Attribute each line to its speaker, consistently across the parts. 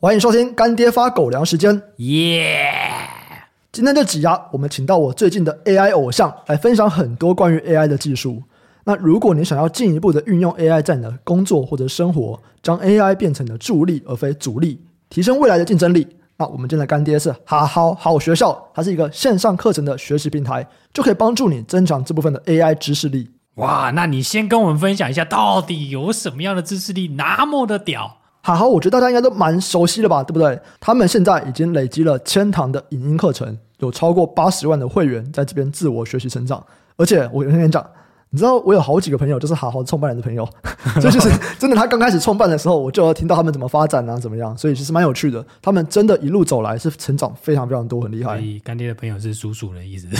Speaker 1: 欢迎收听干爹发狗粮时间，
Speaker 2: 耶！
Speaker 1: 今天这集啊，我们请到我最近的 AI 偶像来分享很多关于 AI 的技术。那如果你想要进一步的运用 AI 在你的工作或者生活，将 AI 变成你的助力而非阻力，提升未来的竞争力，那我们今天的干爹是好好好学校，它是一个线上课程的学习平台，就可以帮助你增强这部分的 AI 知识力。
Speaker 2: 哇，那你先跟我们分享一下，到底有什么样的知识力那么的屌？
Speaker 1: 好好，我觉得大家应该都蛮熟悉的吧，对不对？他们现在已经累积了千堂的影音课程，有超过八十万的会员在这边自我学习成长。而且我跟你讲，你知道我有好几个朋友，就是好好创办人的朋友，所以就是真的，他刚开始创办的时候，我就要听到他们怎么发展啊，怎么样，所以其实蛮有趣的。他们真的一路走来是成长非常非常多，很厉害。
Speaker 2: 所以干爹的朋友是叔叔的意思，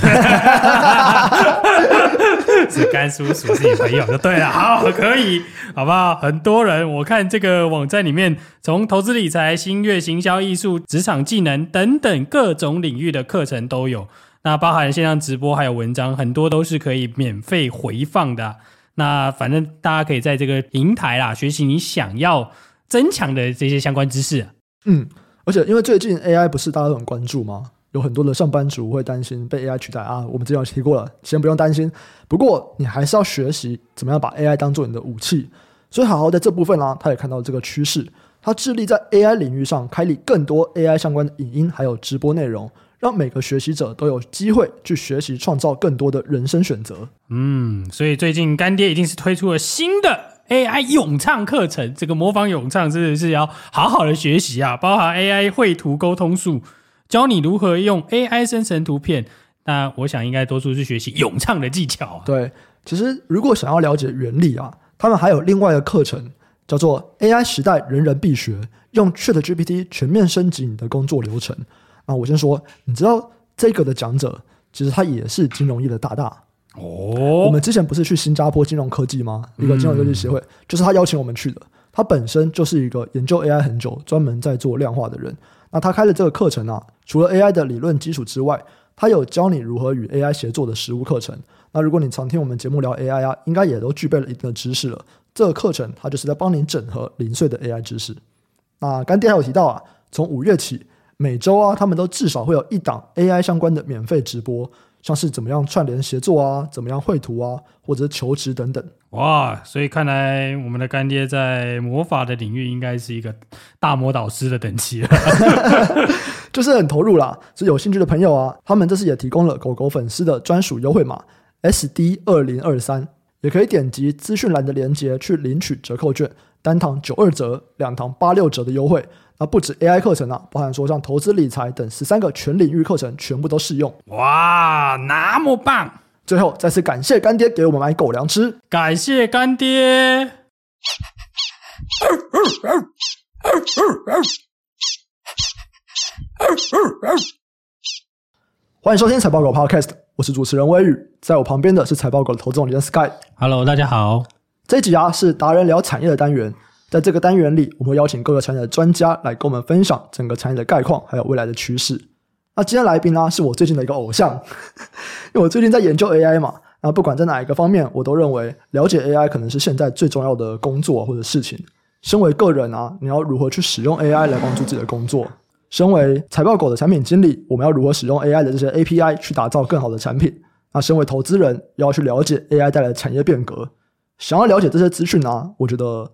Speaker 2: 是干叔叔是你朋友就对了。好，可以，好不好？很多人我看这个网站里面，从投资理财、新月行销、艺术、职场技能等等各种领域的课程都有。那包含线上直播，还有文章，很多都是可以免费回放的。那反正大家可以在这个平台啦，学习你想要增强的这些相关知识。
Speaker 1: 嗯，而且因为最近 AI 不是大家都很关注吗？有很多的上班族会担心被 AI 取代啊。我们之前有提过了，先不用担心。不过你还是要学习怎么样把 AI 当做你的武器。所以好好在这部分呢、啊，他也看到这个趋势，他致力在 AI 领域上开立更多 AI 相关的影音还有直播内容。让每个学习者都有机会去学习，创造更多的人生选择。
Speaker 2: 嗯，所以最近干爹一定是推出了新的 AI 咏唱课程。这个模仿咏唱真的是要好好的学习啊，包含 AI 绘图沟通术，教你如何用 AI 生成图片。那我想应该多数是学习咏唱的技巧。
Speaker 1: 对，其实如果想要了解原理啊，他们还有另外一个课程叫做 AI 时代人人必学，用 ChatGPT 全面升级你的工作流程。啊，我先说，你知道这个的讲者，其实他也是金融业的大大
Speaker 2: 哦。
Speaker 1: 我们之前不是去新加坡金融科技吗？一个金融科技协会，就是他邀请我们去的。他本身就是一个研究 AI 很久，专门在做量化的人。那他开的这个课程啊，除了 AI 的理论基础之外，他有教你如何与 AI 协作的实务课程。那如果你常听我们节目聊 AI 啊，应该也都具备了一定的知识了。这个课程它就是在帮你整合零碎的 AI 知识。那干爹还有提到啊，从五月起。每周啊，他们都至少会有一档 AI 相关的免费直播，像是怎么样串联协作啊，怎么样绘图啊，或者是求职等等。
Speaker 2: 哇，所以看来我们的干爹在魔法的领域应该是一个大魔导师的等级了，
Speaker 1: 就是很投入啦。所以有兴趣的朋友啊，他们这次也提供了狗狗粉丝的专属优惠码 SD 二零二三，也可以点击资讯栏的链接去领取折扣券，单堂九二折，两堂八六折的优惠。那不止 AI 课程啊，包含说像投资理财等十三个全领域课程，全部都适用。
Speaker 2: 哇，那么棒！
Speaker 1: 最后再次感谢干爹给我们买狗粮吃，
Speaker 2: 感谢干爹。
Speaker 1: 欢迎收听财报狗 Podcast，我是主持人威宇，在我旁边的是财报狗的投资总监 Sky。
Speaker 2: Hello，大家好。
Speaker 1: 这集啊是达人聊产业的单元。在这个单元里，我们会邀请各个产业的专家来跟我们分享整个产业的概况，还有未来的趋势。那今天来宾呢，是我最近的一个偶像，因为我最近在研究 AI 嘛。那不管在哪一个方面，我都认为了解 AI 可能是现在最重要的工作或者事情。身为个人啊，你要如何去使用 AI 来帮助自己的工作？身为财报狗的产品经理，我们要如何使用 AI 的这些 API 去打造更好的产品？那身为投资人，要去了解 AI 带来的产业变革。想要了解这些资讯啊，我觉得。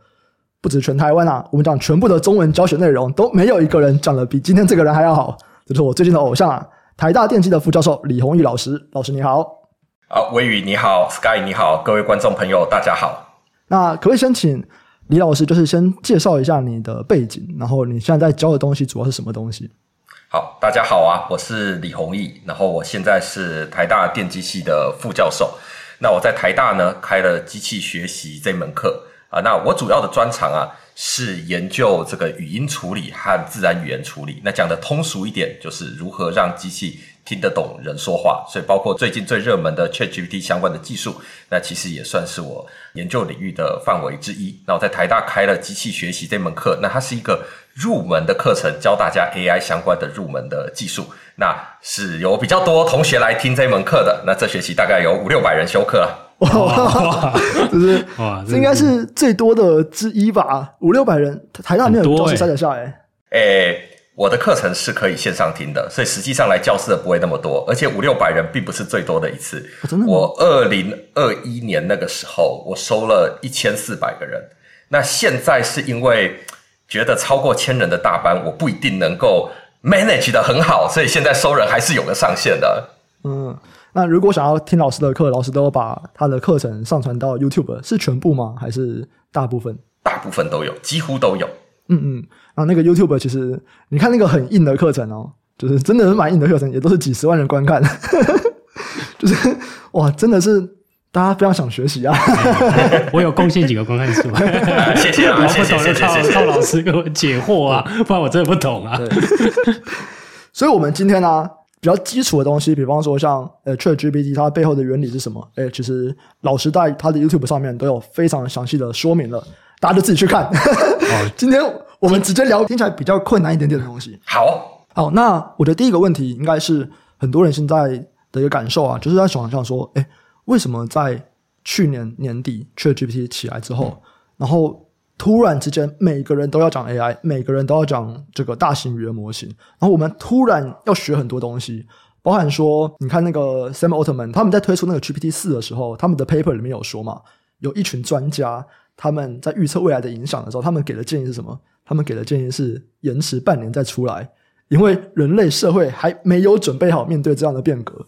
Speaker 1: 不止全台湾啊，我们讲全部的中文教学内容都没有一个人讲的比今天这个人还要好。这是我最近的偶像啊，台大电机的副教授李宏毅老师。老师你好，
Speaker 3: 好，威宇你好，Sky 你好，各位观众朋友大家好。
Speaker 1: 那可不可以先请李老师，就是先介绍一下你的背景，然后你现在在教的东西主要是什么东西？
Speaker 3: 好，大家好啊，我是李宏毅，然后我现在是台大电机系的副教授。那我在台大呢开了机器学习这门课。啊，那我主要的专长啊是研究这个语音处理和自然语言处理。那讲的通俗一点，就是如何让机器听得懂人说话。所以，包括最近最热门的 ChatGPT 相关的技术，那其实也算是我研究领域的范围之一。那我在台大开了机器学习这门课，那它是一个入门的课程，教大家 AI 相关的入门的技术。那是有比较多同学来听这门课的。那这学期大概有五六百人修课了。
Speaker 1: 哇，就是
Speaker 2: 哇，
Speaker 1: 这应该是最多的之一吧？五六百人，台大没有教室塞得下哎。
Speaker 3: 诶，我的课程是可以线上听的，所以实际上来教室的不会那么多，而且五六百人并不是最多的一次。
Speaker 1: 真的？
Speaker 3: 我二零二一年那个时候，我收了一千四百个人。那现在是因为觉得超过千人的大班，我不一定能够 manage 得很好，所以现在收人还是有个上限的。
Speaker 1: 嗯，那如果想要听老师的课，老师都把他的课程上传到 YouTube，是全部吗？还是大部分？
Speaker 3: 大部分都有，几乎都有。
Speaker 1: 嗯嗯，然后那个 YouTube 其实你看那个很硬的课程哦，就是真的是蛮硬的课程，也都是几十万人观看，就是哇，真的是。大家非常想学习啊！
Speaker 2: 我有贡献几个观看数，
Speaker 3: 谢谢啊！谢谢谢谢，
Speaker 2: 靠老师给我解惑啊，不然我真的不懂啊。
Speaker 1: 所以，我们今天呢、啊，比较基础的东西，比方说像呃，ChatGPT 它背后的原理是什么？哎，其实老师在他的 YouTube 上面都有非常详细的说明了，大家就自己去看。今天我们直接聊听起来比较困难一点点的东西。
Speaker 3: 好，
Speaker 1: 好，那我的第一个问题应该是很多人现在的一个感受啊，就是在想象说，哎。为什么在去年年底 ChatGPT 起来之后，然后突然之间每个人都要讲 AI，每个人都要讲这个大型语言模型，然后我们突然要学很多东西，包含说，你看那个 Sam Altman 他们在推出那个 GPT 四的时候，他们的 paper 里面有说嘛，有一群专家他们在预测未来的影响的时候，他们给的建议是什么？他们给的建议是延迟半年再出来，因为人类社会还没有准备好面对这样的变革。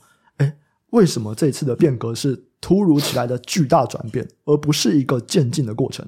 Speaker 1: 为什么这次的变革是突如其来的巨大转变，而不是一个渐进的过程？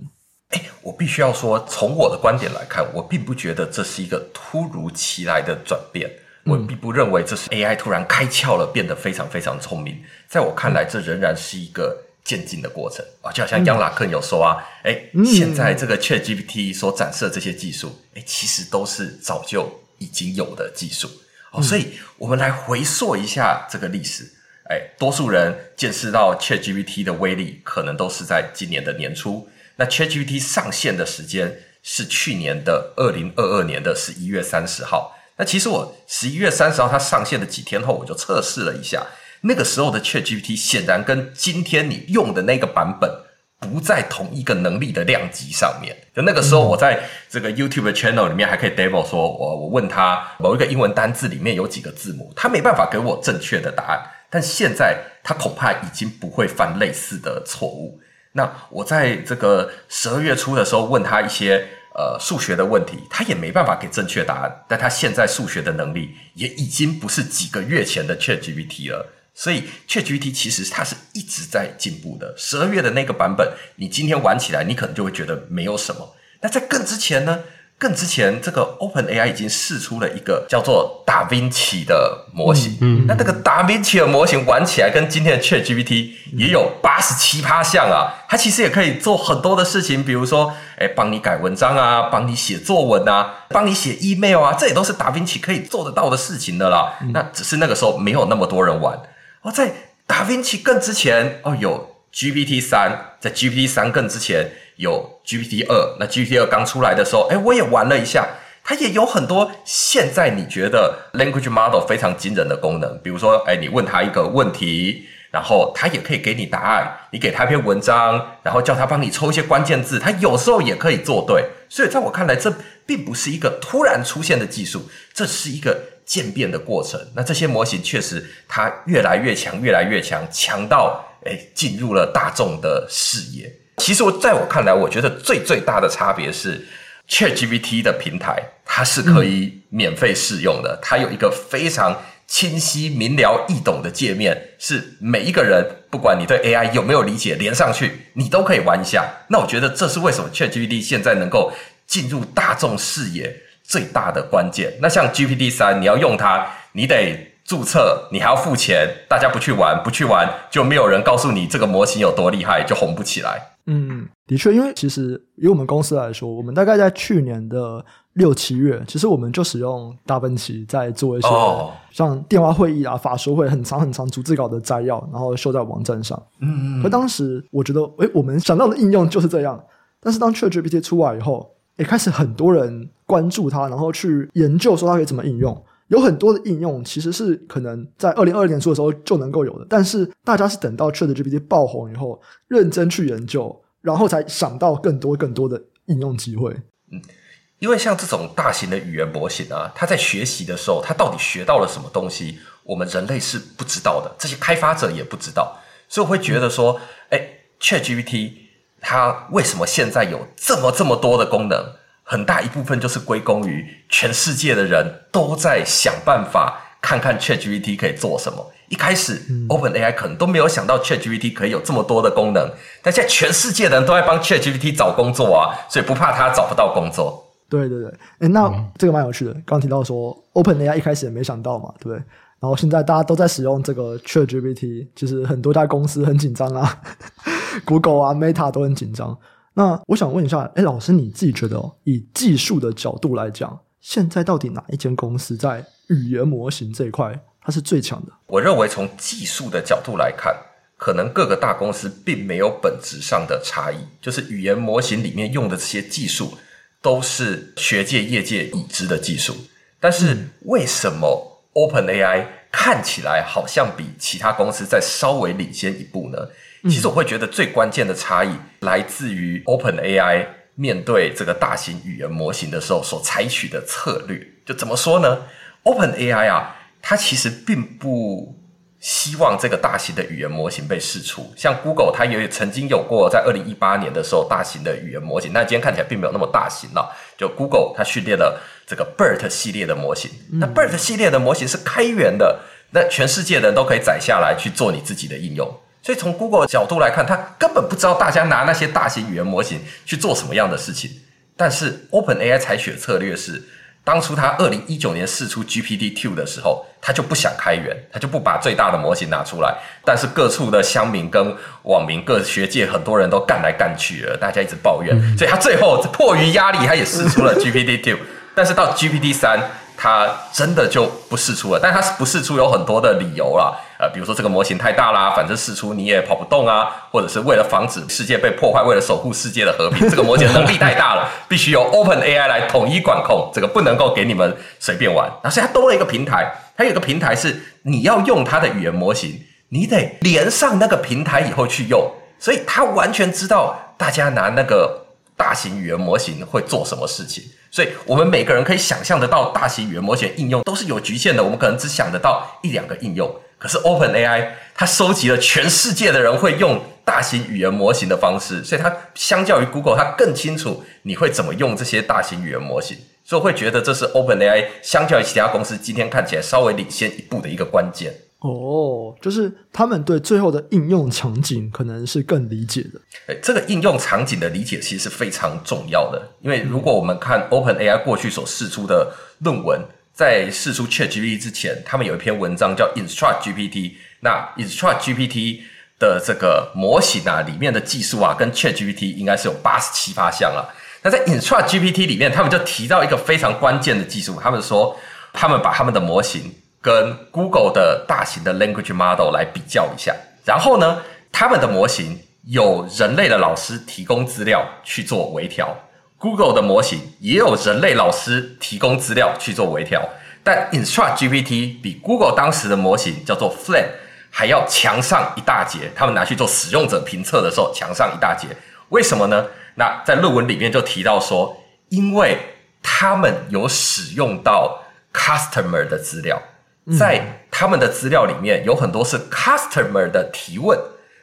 Speaker 3: 哎，我必须要说，从我的观点来看，我并不觉得这是一个突如其来的转变。我并不认为这是 AI 突然开窍了，变得非常非常聪明。在我看来，这仍然是一个渐进的过程啊。就好像杨拉克有说啊，哎，现在这个 ChatGPT 所展示的这些技术，哎，其实都是早就已经有的技术。哦，所以我们来回溯一下这个历史。哎，多数人见识到 ChatGPT 的威力，可能都是在今年的年初。那 ChatGPT 上线的时间是去年的二零二二年的十一月三十号。那其实我十一月三十号它上线的几天后，我就测试了一下，那个时候的 ChatGPT 显然跟今天你用的那个版本不在同一个能力的量级上面。就那个时候，我在这个 YouTube channel 里面还可以 demo 说，我我问他某一个英文单字里面有几个字母，他没办法给我正确的答案。但现在他恐怕已经不会犯类似的错误。那我在这个十二月初的时候问他一些呃数学的问题，他也没办法给正确答案。但他现在数学的能力也已经不是几个月前的 ChatGPT 了。所以 ChatGPT 其实它是一直在进步的。十二月的那个版本，你今天玩起来，你可能就会觉得没有什么。那在更之前呢？更之前，这个 OpenAI 已经试出了一个叫做达芬奇的模型。嗯，嗯，那这个达芬奇的模型玩起来跟今天的 ChatGPT 也有八十七趴像啊。它其实也可以做很多的事情，比如说，哎，帮你改文章啊，帮你写作文啊，帮你写 email 啊，这也都是达芬奇可以做得到的事情的啦。嗯、那只是那个时候没有那么多人玩。哦，在达芬奇更之前，哦，有 GPT 三，在 GPT 三更之前。有 GPT 二，那 GPT 二刚出来的时候，哎，我也玩了一下，它也有很多现在你觉得 language model 非常惊人的功能，比如说，哎，你问他一个问题，然后他也可以给你答案，你给他一篇文章，然后叫他帮你抽一些关键字，他有时候也可以做对。所以在我看来，这并不是一个突然出现的技术，这是一个渐变的过程。那这些模型确实它越来越强，越来越强，强到哎进入了大众的视野。其实我在我看来，我觉得最最大的差别是，ChatGPT 的平台它是可以免费试用的，它有一个非常清晰明了易懂的界面，是每一个人不管你对 AI 有没有理解，连上去你都可以玩一下。那我觉得这是为什么 ChatGPT 现在能够进入大众视野最大的关键。那像 GPT 三，你要用它，你得。注册你还要付钱，大家不去玩，不去玩就没有人告诉你这个模型有多厉害，就红不起来。
Speaker 1: 嗯，的确，因为其实以我们公司来说，我们大概在去年的六七月，其实我们就使用达芬奇在做一些像电话会议啊、法说会很长很长逐字稿的摘要，然后秀在网站上。嗯嗯。可当时我觉得，诶，我们想到的应用就是这样。但是当 ChatGPT 出来以后，也，开始很多人关注它，然后去研究说它可以怎么应用。有很多的应用其实是可能在二零二二年初的时候就能够有的，但是大家是等到 ChatGPT 爆红以后，认真去研究，然后才想到更多更多的应用机会。
Speaker 3: 嗯，因为像这种大型的语言模型啊，它在学习的时候，它到底学到了什么东西，我们人类是不知道的，这些开发者也不知道，所以我会觉得说，哎，ChatGPT 它为什么现在有这么这么多的功能？很大一部分就是归功于全世界的人都在想办法看看 ChatGPT 可以做什么。一开始，OpenAI 可能都没有想到 ChatGPT 可以有这么多的功能，但现在全世界的人都在帮 ChatGPT 找工作啊，所以不怕他找不到工作。
Speaker 1: 对对对，诶，那这个蛮有趣的。刚提到说 OpenAI 一开始也没想到嘛，对不对？然后现在大家都在使用这个 ChatGPT，其实很多家公司很紧张啊，Google 啊、Meta 都很紧张。那我想问一下，哎，老师你自己觉得哦，以技术的角度来讲，现在到底哪一间公司在语言模型这一块它是最强的？
Speaker 3: 我认为从技术的角度来看，可能各个大公司并没有本质上的差异，就是语言模型里面用的这些技术都是学界业界已知的技术。但是为什么 OpenAI 看起来好像比其他公司再稍微领先一步呢？其实我会觉得最关键的差异来自于 OpenAI 面对这个大型语言模型的时候所采取的策略。就怎么说呢？OpenAI 啊，它其实并不希望这个大型的语言模型被试出。像 Google，它也曾经有过在二零一八年的时候大型的语言模型，但今天看起来并没有那么大型了。就 Google 它训练了这个 BERT 系列的模型，那 BERT 系列的模型是开源的，那全世界的人都可以载下来去做你自己的应用。所以从 Google 的角度来看，他根本不知道大家拿那些大型语言模型去做什么样的事情。但是 OpenAI 采取的策略是，当初他二零一九年试出 GPT Two 的时候，他就不想开源，他就不把最大的模型拿出来。但是各处的乡民跟网民、各学界很多人都干来干去了，大家一直抱怨，所以他最后迫于压力，他也试出了 GPT Two。但是到 GPT-3。它真的就不试出了，但它不试出有很多的理由啦，呃，比如说这个模型太大啦，反正试出你也跑不动啊，或者是为了防止世界被破坏，为了守护世界的和平，这个模型能力太大了，必须由 OpenAI 来统一管控，这个不能够给你们随便玩。然后所以它多了一个平台，它有一个平台是你要用它的语言模型，你得连上那个平台以后去用，所以它完全知道大家拿那个大型语言模型会做什么事情。所以我们每个人可以想象得到，大型语言模型应用都是有局限的。我们可能只想得到一两个应用，可是 OpenAI 它收集了全世界的人会用大型语言模型的方式，所以它相较于 Google，它更清楚你会怎么用这些大型语言模型。所以我会觉得这是 OpenAI 相较于其他公司今天看起来稍微领先一步的一个关键。
Speaker 1: 哦，就是他们对最后的应用场景可能是更理解的。
Speaker 3: 哎，这个应用场景的理解其实是非常重要的，因为如果我们看 OpenAI 过去所试出的论文，在试出 ChatGPT 之前，他们有一篇文章叫 Instruct GPT。那 Instruct GPT 的这个模型啊，里面的技术啊，跟 ChatGPT 应该是有八十七八项了。那在 Instruct GPT 里面，他们就提到一个非常关键的技术，他们说他们把他们的模型。跟 Google 的大型的 language model 来比较一下，然后呢，他们的模型有人类的老师提供资料去做微调，Google 的模型也有人类老师提供资料去做微调，但 Instruct GPT 比 Google 当时的模型叫做 Flan 还要强上一大截，他们拿去做使用者评测的时候强上一大截，为什么呢？那在论文里面就提到说，因为他们有使用到 customer 的资料。在他们的资料里面有很多是 customer 的提问，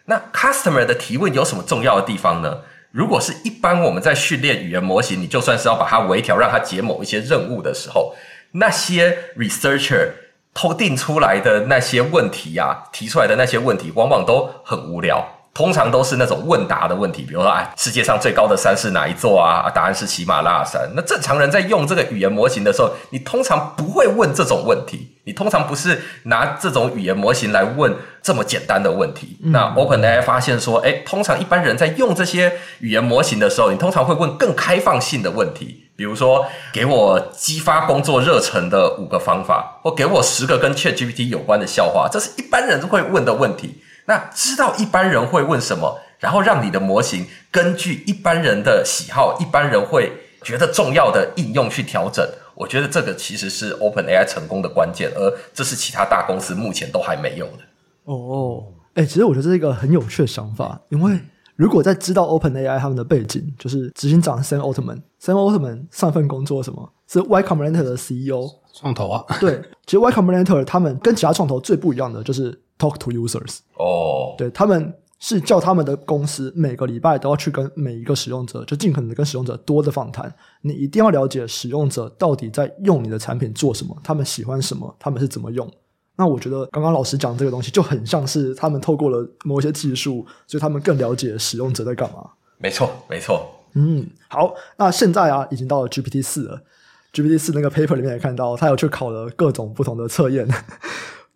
Speaker 3: 那 customer 的提问有什么重要的地方呢？如果是一般我们在训练语言模型，你就算是要把它微调，让它解某一些任务的时候，那些 researcher 偷定出来的那些问题啊，提出来的那些问题，往往都很无聊。通常都是那种问答的问题，比如说，哎，世界上最高的山是哪一座啊？答案是喜马拉雅山。那正常人在用这个语言模型的时候，你通常不会问这种问题，你通常不是拿这种语言模型来问这么简单的问题。嗯、那 OpenAI 发现说，哎，通常一般人在用这些语言模型的时候，你通常会问更开放性的问题，比如说，给我激发工作热忱的五个方法，或给我十个跟 ChatGPT 有关的笑话，这是一般人会问的问题。那知道一般人会问什么，然后让你的模型根据一般人的喜好、一般人会觉得重要的应用去调整，我觉得这个其实是 OpenAI 成功的关键，而这是其他大公司目前都还没有的。
Speaker 1: 哦，哎，其实我觉得这是一个很有趣的想法，因为如果在知道 OpenAI 他们的背景，就是执行长 Sam Altman，Sam Altman 上份工作什么？是 Y Combinator 的 CEO，
Speaker 2: 创投啊。
Speaker 1: 对，其实 Y Combinator 他们跟其他创投最不一样的就是 Talk to Users。
Speaker 3: 哦，
Speaker 1: 对，他们是叫他们的公司每个礼拜都要去跟每一个使用者，就尽可能的跟使用者多的访谈。你一定要了解使用者到底在用你的产品做什么，他们喜欢什么，他们是怎么用。那我觉得刚刚老师讲这个东西就很像是他们透过了某一些技术，所以他们更了解使用者在干嘛。
Speaker 3: 没错，没错。
Speaker 1: 嗯，好，那现在啊，已经到了 GPT 四了。GPT 四那个 paper 里面也看到，他有去考了各种不同的测验，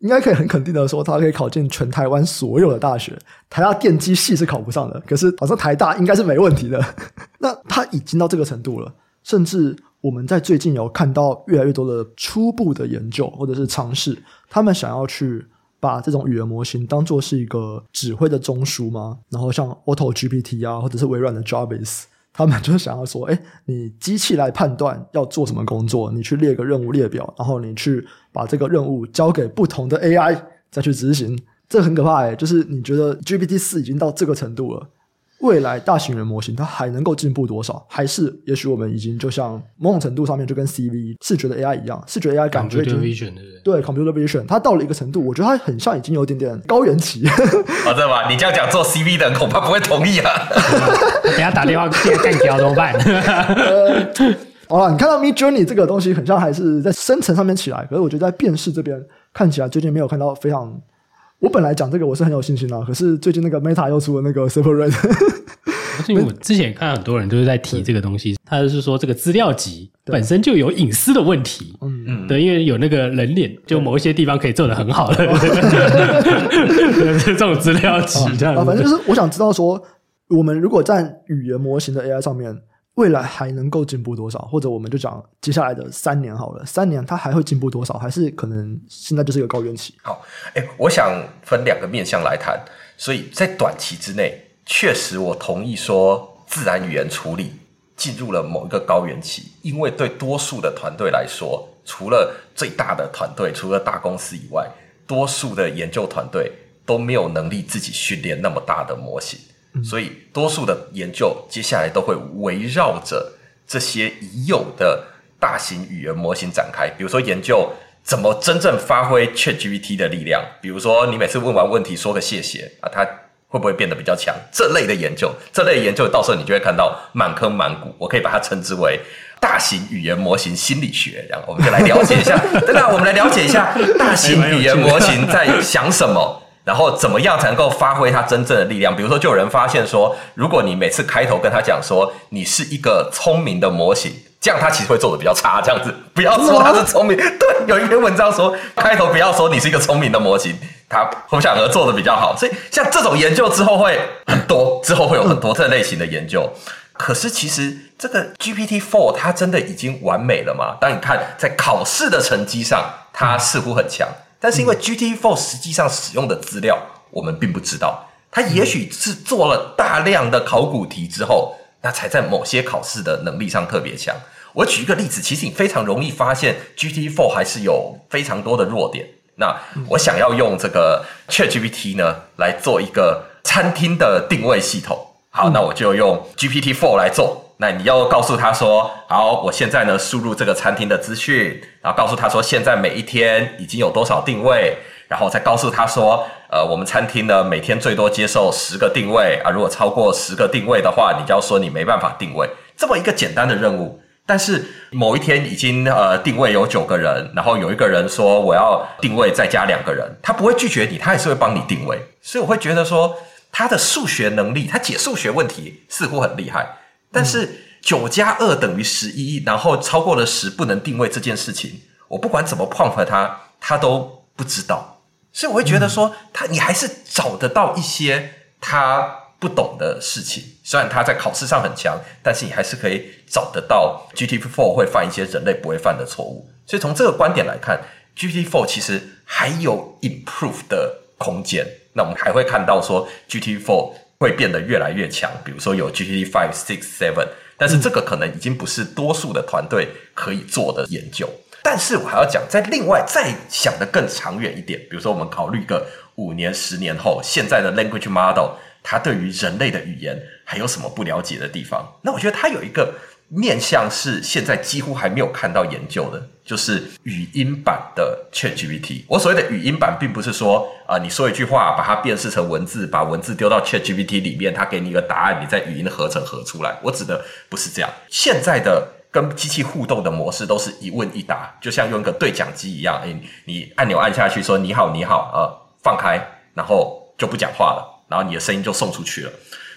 Speaker 1: 应该可以很肯定的说，他可以考进全台湾所有的大学。台大电机系是考不上的，可是好像台大应该是没问题的。那他已经到这个程度了，甚至我们在最近有看到越来越多的初步的研究或者是尝试，他们想要去把这种语言模型当做是一个指挥的中枢吗？然后像 Auto GPT 啊，或者是微软的 Jarvis。他们就是想要说，哎，你机器来判断要做什么工作，你去列个任务列表，然后你去把这个任务交给不同的 AI 再去执行，这很可怕哎！就是你觉得 GPT 四已经到这个程度了。未来大型语言模型它还能够进步多少？还是也许我们已经就像某种程度上面就跟 CV 视觉的 AI 一样，视觉 AI 感觉已经
Speaker 2: Computer Vision 对
Speaker 1: 对 Computer Vision 它到了一个程度，我觉得它很像已经有点点高原期。
Speaker 3: 哦，真的吗？你这样讲做 CV 的人恐怕不会同意啊。
Speaker 2: 等下打电话给干掉怎么办？
Speaker 1: 呃，好了，你看到 Midjourney 这个东西很像还是在深层上面起来，可是我觉得在辨识这边看起来最近没有看到非常。我本来讲这个我是很有信心的，可是最近那个 Meta 又出了那个 Separate。
Speaker 2: 因为我之前看很多人都是在提这个东西，他就是说这个资料集本身就有隐私的问题。嗯嗯，对，因为有那个人脸，就某一些地方可以做的很好的，这种资料集这样。
Speaker 1: 啊，反正就是我想知道说，我们如果在语言模型的 AI 上面。未来还能够进步多少？或者我们就讲接下来的三年好了，三年它还会进步多少？还是可能现在就是一个高原期？
Speaker 3: 好，诶，我想分两个面向来谈。所以在短期之内，确实我同意说，自然语言处理进入了某一个高原期，因为对多数的团队来说，除了最大的团队，除了大公司以外，多数的研究团队都没有能力自己训练那么大的模型。所以，多数的研究接下来都会围绕着这些已有的大型语言模型展开。比如说，研究怎么真正发挥 ChatGPT 的力量。比如说，你每次问完问题说个谢谢啊，它会不会变得比较强？这类的研究，这类研究到时候你就会看到满坑满谷。我可以把它称之为大型语言模型心理学。然后，我们就来了解一下。等等，我们来了解一下大型语言模型在想什么。然后怎么样才能够发挥它真正的力量？比如说，就有人发现说，如果你每次开头跟他讲说你是一个聪明的模型，这样他其实会做的比较差。这样子，不要说他是聪明。对，有一篇文章说，开头不要说你是一个聪明的模型，他反而做的比较好。所以，像这种研究之后会很多，之后会有很多这类型的研究。可是，其实这个 GPT Four 它真的已经完美了吗？当你看在考试的成绩上，它似乎很强。但是因为 GPT-4 实际上使用的资料我们并不知道，它也许是做了大量的考古题之后，那才在某些考试的能力上特别强。我举一个例子，其实你非常容易发现 GPT-4 还是有非常多的弱点。那我想要用这个 ChatGPT 呢来做一个餐厅的定位系统，好，那我就用 GPT-4 来做。那你要告诉他说，好，我现在呢输入这个餐厅的资讯，然后告诉他说现在每一天已经有多少定位，然后再告诉他说，呃，我们餐厅呢每天最多接受十个定位啊，如果超过十个定位的话，你就要说你没办法定位。这么一个简单的任务，但是某一天已经呃定位有九个人，然后有一个人说我要定位再加两个人，他不会拒绝你，他还是会帮你定位。所以我会觉得说他的数学能力，他解数学问题似乎很厉害。但是九加二等于十一，然后超过了十不能定位这件事情，我不管怎么 prompt 他，他都不知道。所以我会觉得说，他你还是找得到一些他不懂的事情。虽然他在考试上很强，但是你还是可以找得到 G T four 会犯一些人类不会犯的错误。所以从这个观点来看，GPT-4 其实还有 improve 的空间。那我们还会看到说，GPT-4。会变得越来越强，比如说有 GPT five, six, seven，但是这个可能已经不是多数的团队可以做的研究。但是我还要讲，在另外再想的更长远一点，比如说我们考虑个五年、十年后，现在的 language model 它对于人类的语言还有什么不了解的地方？那我觉得它有一个面向是现在几乎还没有看到研究的，就是语音版的 ChatGPT。我所谓的语音版，并不是说啊、你说一句话，把它辨识成文字，把文字丢到 ChatGPT 里面，它给你一个答案，你在语音合成合出来。我指的不是这样。现在的。跟机器互动的模式都是一问一答，就像用一个对讲机一样。诶，你按钮按下去说你好你好，呃，放开，然后就不讲话了，然后你的声音就送出去了。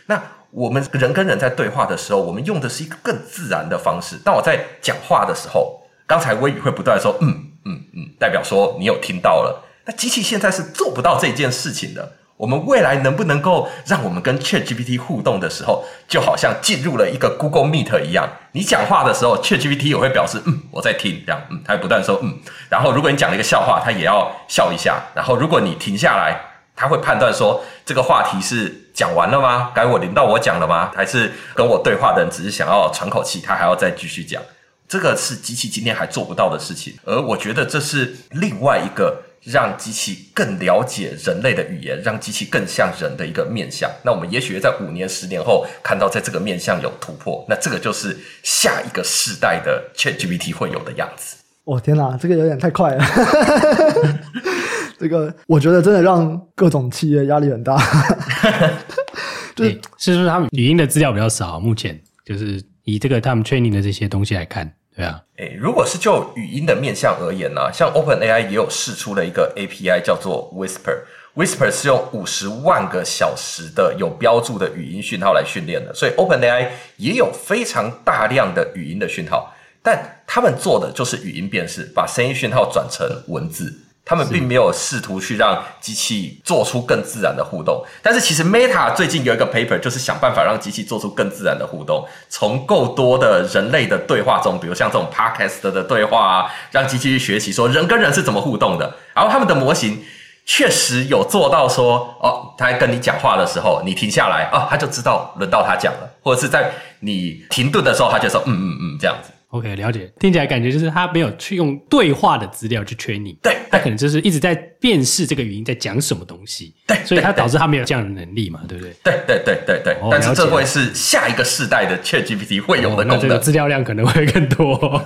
Speaker 3: 那我们人跟人在对话的时候，我们用的是一个更自然的方式。当我在讲话的时候，刚才微语会不断说嗯嗯嗯，代表说你有听到了。那机器现在是做不到这件事情的。我们未来能不能够让我们跟 ChatGPT 互动的时候，就好像进入了一个 Google Meet 一样？你讲话的时候，ChatGPT 也会表示嗯，我在听，这样嗯，它不断说嗯。然后如果你讲了一个笑话，它也要笑一下。然后如果你停下来，他会判断说这个话题是讲完了吗？该我轮到我讲了吗？还是跟我对话的人只是想要喘口气，他还要再继续讲？这个是机器今天还做不到的事情。而我觉得这是另外一个。让机器更了解人类的语言，让机器更像人的一个面向。那我们也许在五年、十年后看到，在这个面向有突破。那这个就是下一个世代的 ChatGPT 会有的样子。
Speaker 1: 哦天哪，这个有点太快了。这个我觉得真的让各种企业压力很大。
Speaker 2: 对、欸，是不是他们语音的资料比较少？目前就是以这个他们 training 的这些东西来看。对啊，
Speaker 3: 诶，如果是就语音的面向而言呢、啊，像 OpenAI 也有试出了一个 API 叫做 Whisper，Whisper Whisper 是用五十万个小时的有标注的语音讯号来训练的，所以 OpenAI 也有非常大量的语音的讯号，但他们做的就是语音辨识，把声音讯号转成文字。他们并没有试图去让机器做出更自然的互动，但是其实 Meta 最近有一个 paper，就是想办法让机器做出更自然的互动，从够多的人类的对话中，比如像这种 podcast 的对话啊，让机器去学习说人跟人是怎么互动的。然后他们的模型确实有做到说，哦，他在跟你讲话的时候，你停下来，哦，他就知道轮到他讲了，或者是在你停顿的时候，他就说嗯嗯嗯这样子。
Speaker 2: OK，了解。听起来感觉就是他没有去用对话的资料去 training，对，他可能就是一直在辨识这个语音在讲什么东西，对，所以他导致他没有这样的能力嘛，对不对？
Speaker 3: 对对对对对。哦、但是这会是下一个世代的 ChatGPT 会有的功能，哦、
Speaker 2: 这个资料量可能会更多。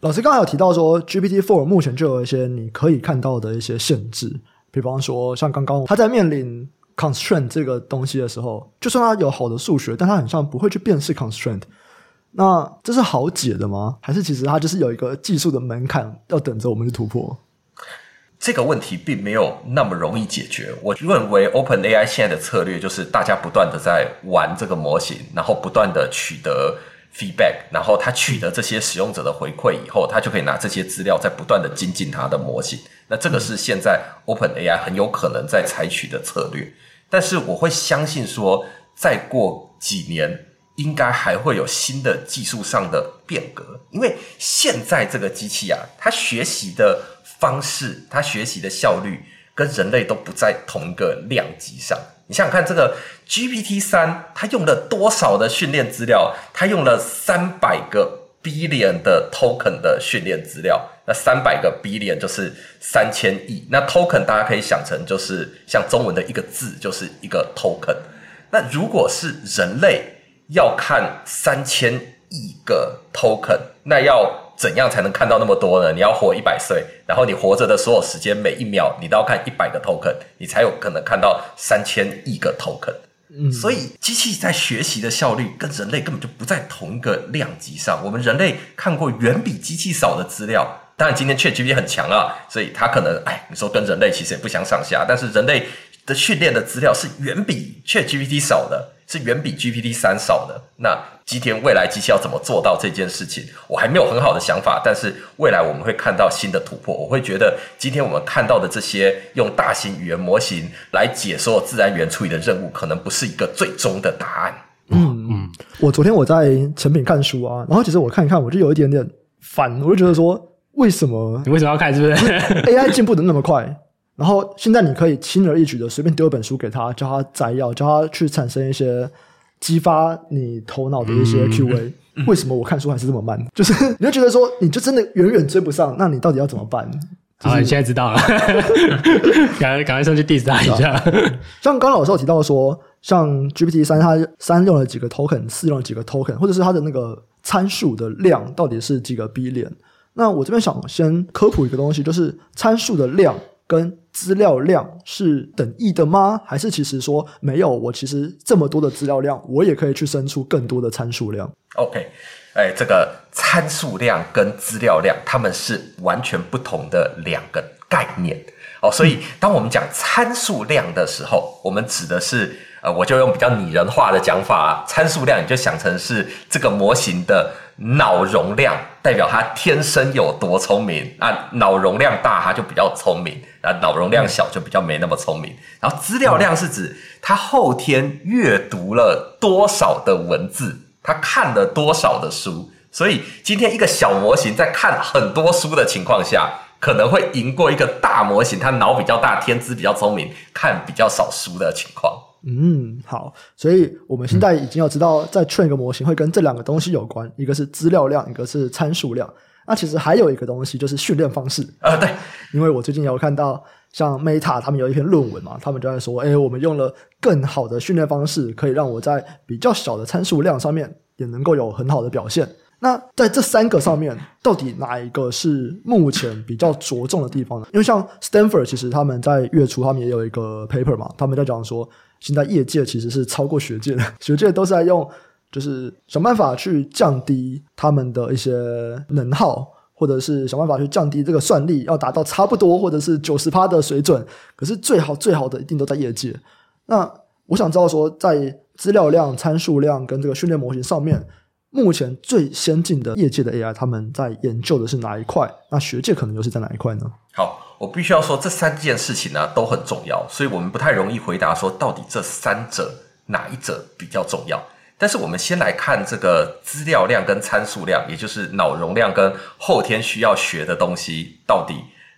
Speaker 1: 老师刚才有提到说，GPT Four 目前就有一些你可以看到的一些限制，比方说像刚刚他在面临 constraint 这个东西的时候，就算他有好的数学，但他很像不会去辨识 constraint。那这是好解的吗？还是其实它就是有一个技术的门槛要等着我们去突破？
Speaker 3: 这个问题并没有那么容易解决。我认为 OpenAI 现在的策略就是大家不断的在玩这个模型，然后不断的取得 feedback，然后他取得这些使用者的回馈以后，他就可以拿这些资料在不断的精进他的模型。那这个是现在 OpenAI 很有可能在采取的策略。但是我会相信说，再过几年。应该还会有新的技术上的变革，因为现在这个机器啊，它学习的方式、它学习的效率跟人类都不在同一个量级上。你想想看，这个 GPT 三，它用了多少的训练资料？它用了三百个 billion 的 token 的训练资料。那三百个 billion 就是三千亿。那 token 大家可以想成就是像中文的一个字，就是一个 token。那如果是人类，要看三千亿个 token，那要怎样才能看到那么多呢？你要活一百岁，然后你活着的所有时间，每一秒你都要看一百个 token，你才有可能看到三千亿个 token。嗯，所以机器在学习的效率跟人类根本就不在同一个量级上。我们人类看过远比机器少的资料，当然今天 ChatGPT 很强啊，所以它可能哎，你说跟人类其实也不相上下，但是人类的训练的资料是远比 ChatGPT 少的。是远比 GPT 三少的。那今天未来机器要怎么做到这件事情，我还没有很好的想法。但是未来我们会看到新的突破。我会觉得今天我们看到的这些用大型语言模型来解说自然语言处理的任务，可能不是一个最终的答案。
Speaker 1: 嗯嗯。我昨天我在成品看书啊，然后其实我看一看，我就有一点点烦，我就觉得说，为什么
Speaker 2: 你为什么要看？是不是
Speaker 1: AI 进步的那么快？然后现在你可以轻而易举的随便丢一本书给他，教他摘要，教他去产生一些激发你头脑的一些 Q&A。
Speaker 2: 嗯
Speaker 1: 为什么我看书还是这么慢？就是你就觉得说，你就真的远远追不上，那你到底要怎么办？
Speaker 2: 好，你现在知道了，赶快赶快上去 diss 他一下。
Speaker 1: 像刚刚老师有提到说，像 GPT 三，它三用了几个 token，四用了几个 token，或者是它的那个参数的量到底是几个 billion？那我这边想先科普一个东西，就是参数的量跟资料量是等义的吗？还是其实说没有？我其实这么多的资料量，我也可以去生出更多的参数量。
Speaker 3: OK，哎，这个参数量跟资料量，它们是完全不同的两个概念哦。所以，当我们讲参数量的时候，我们指的是呃，我就用比较拟人化的讲法啊，参数量你就想成是这个模型的脑容量，代表它天生有多聪明啊。脑容量大，它就比较聪明；啊，脑容量小，就比较没那么聪明。然后，资料量是指他后天阅读了多少的文字。他看了多少的书，所以今天一个小模型在看很多书的情况下，可能会赢过一个大模型，它脑比较大、天资比较聪明、看比较少书的情况。
Speaker 1: 嗯，好，所以我们现在已经要知道，在 train 一个模型会跟这两个东西有关，一个是资料量，一个是参数量。那其实还有一个东西就是训练方式。
Speaker 3: 呃，对，
Speaker 1: 因为我最近有看到像 Meta 他们有一篇论文嘛，他们就在说，哎，我们用了更好的训练方式，可以让我在比较小的参数量上面也能够有很好的表现。那在这三个上面，到底哪一个是目前比较着重的地方呢？因为像 Stanford 其实他们在月初他们也有一个 paper 嘛，他们在讲说，现在业界其实是超过学界的，学界都是在用。就是想办法去降低他们的一些能耗，或者是想办法去降低这个算力，要达到差不多或者是九十趴的水准。可是最好最好的一定都在业界。那我想知道说，在资料量、参数量跟这个训练模型上面，目前最先进的业界的 AI，他们在研究的是哪一块？那学界可能又是在哪一块呢？
Speaker 3: 好，我必须要说这三件事情呢都很重要，所以我们不太容易回答说到底这三者哪一者比较重要。但是我们先来看这个资料量跟参数量，也就是脑容量跟后天需要学的东西，到底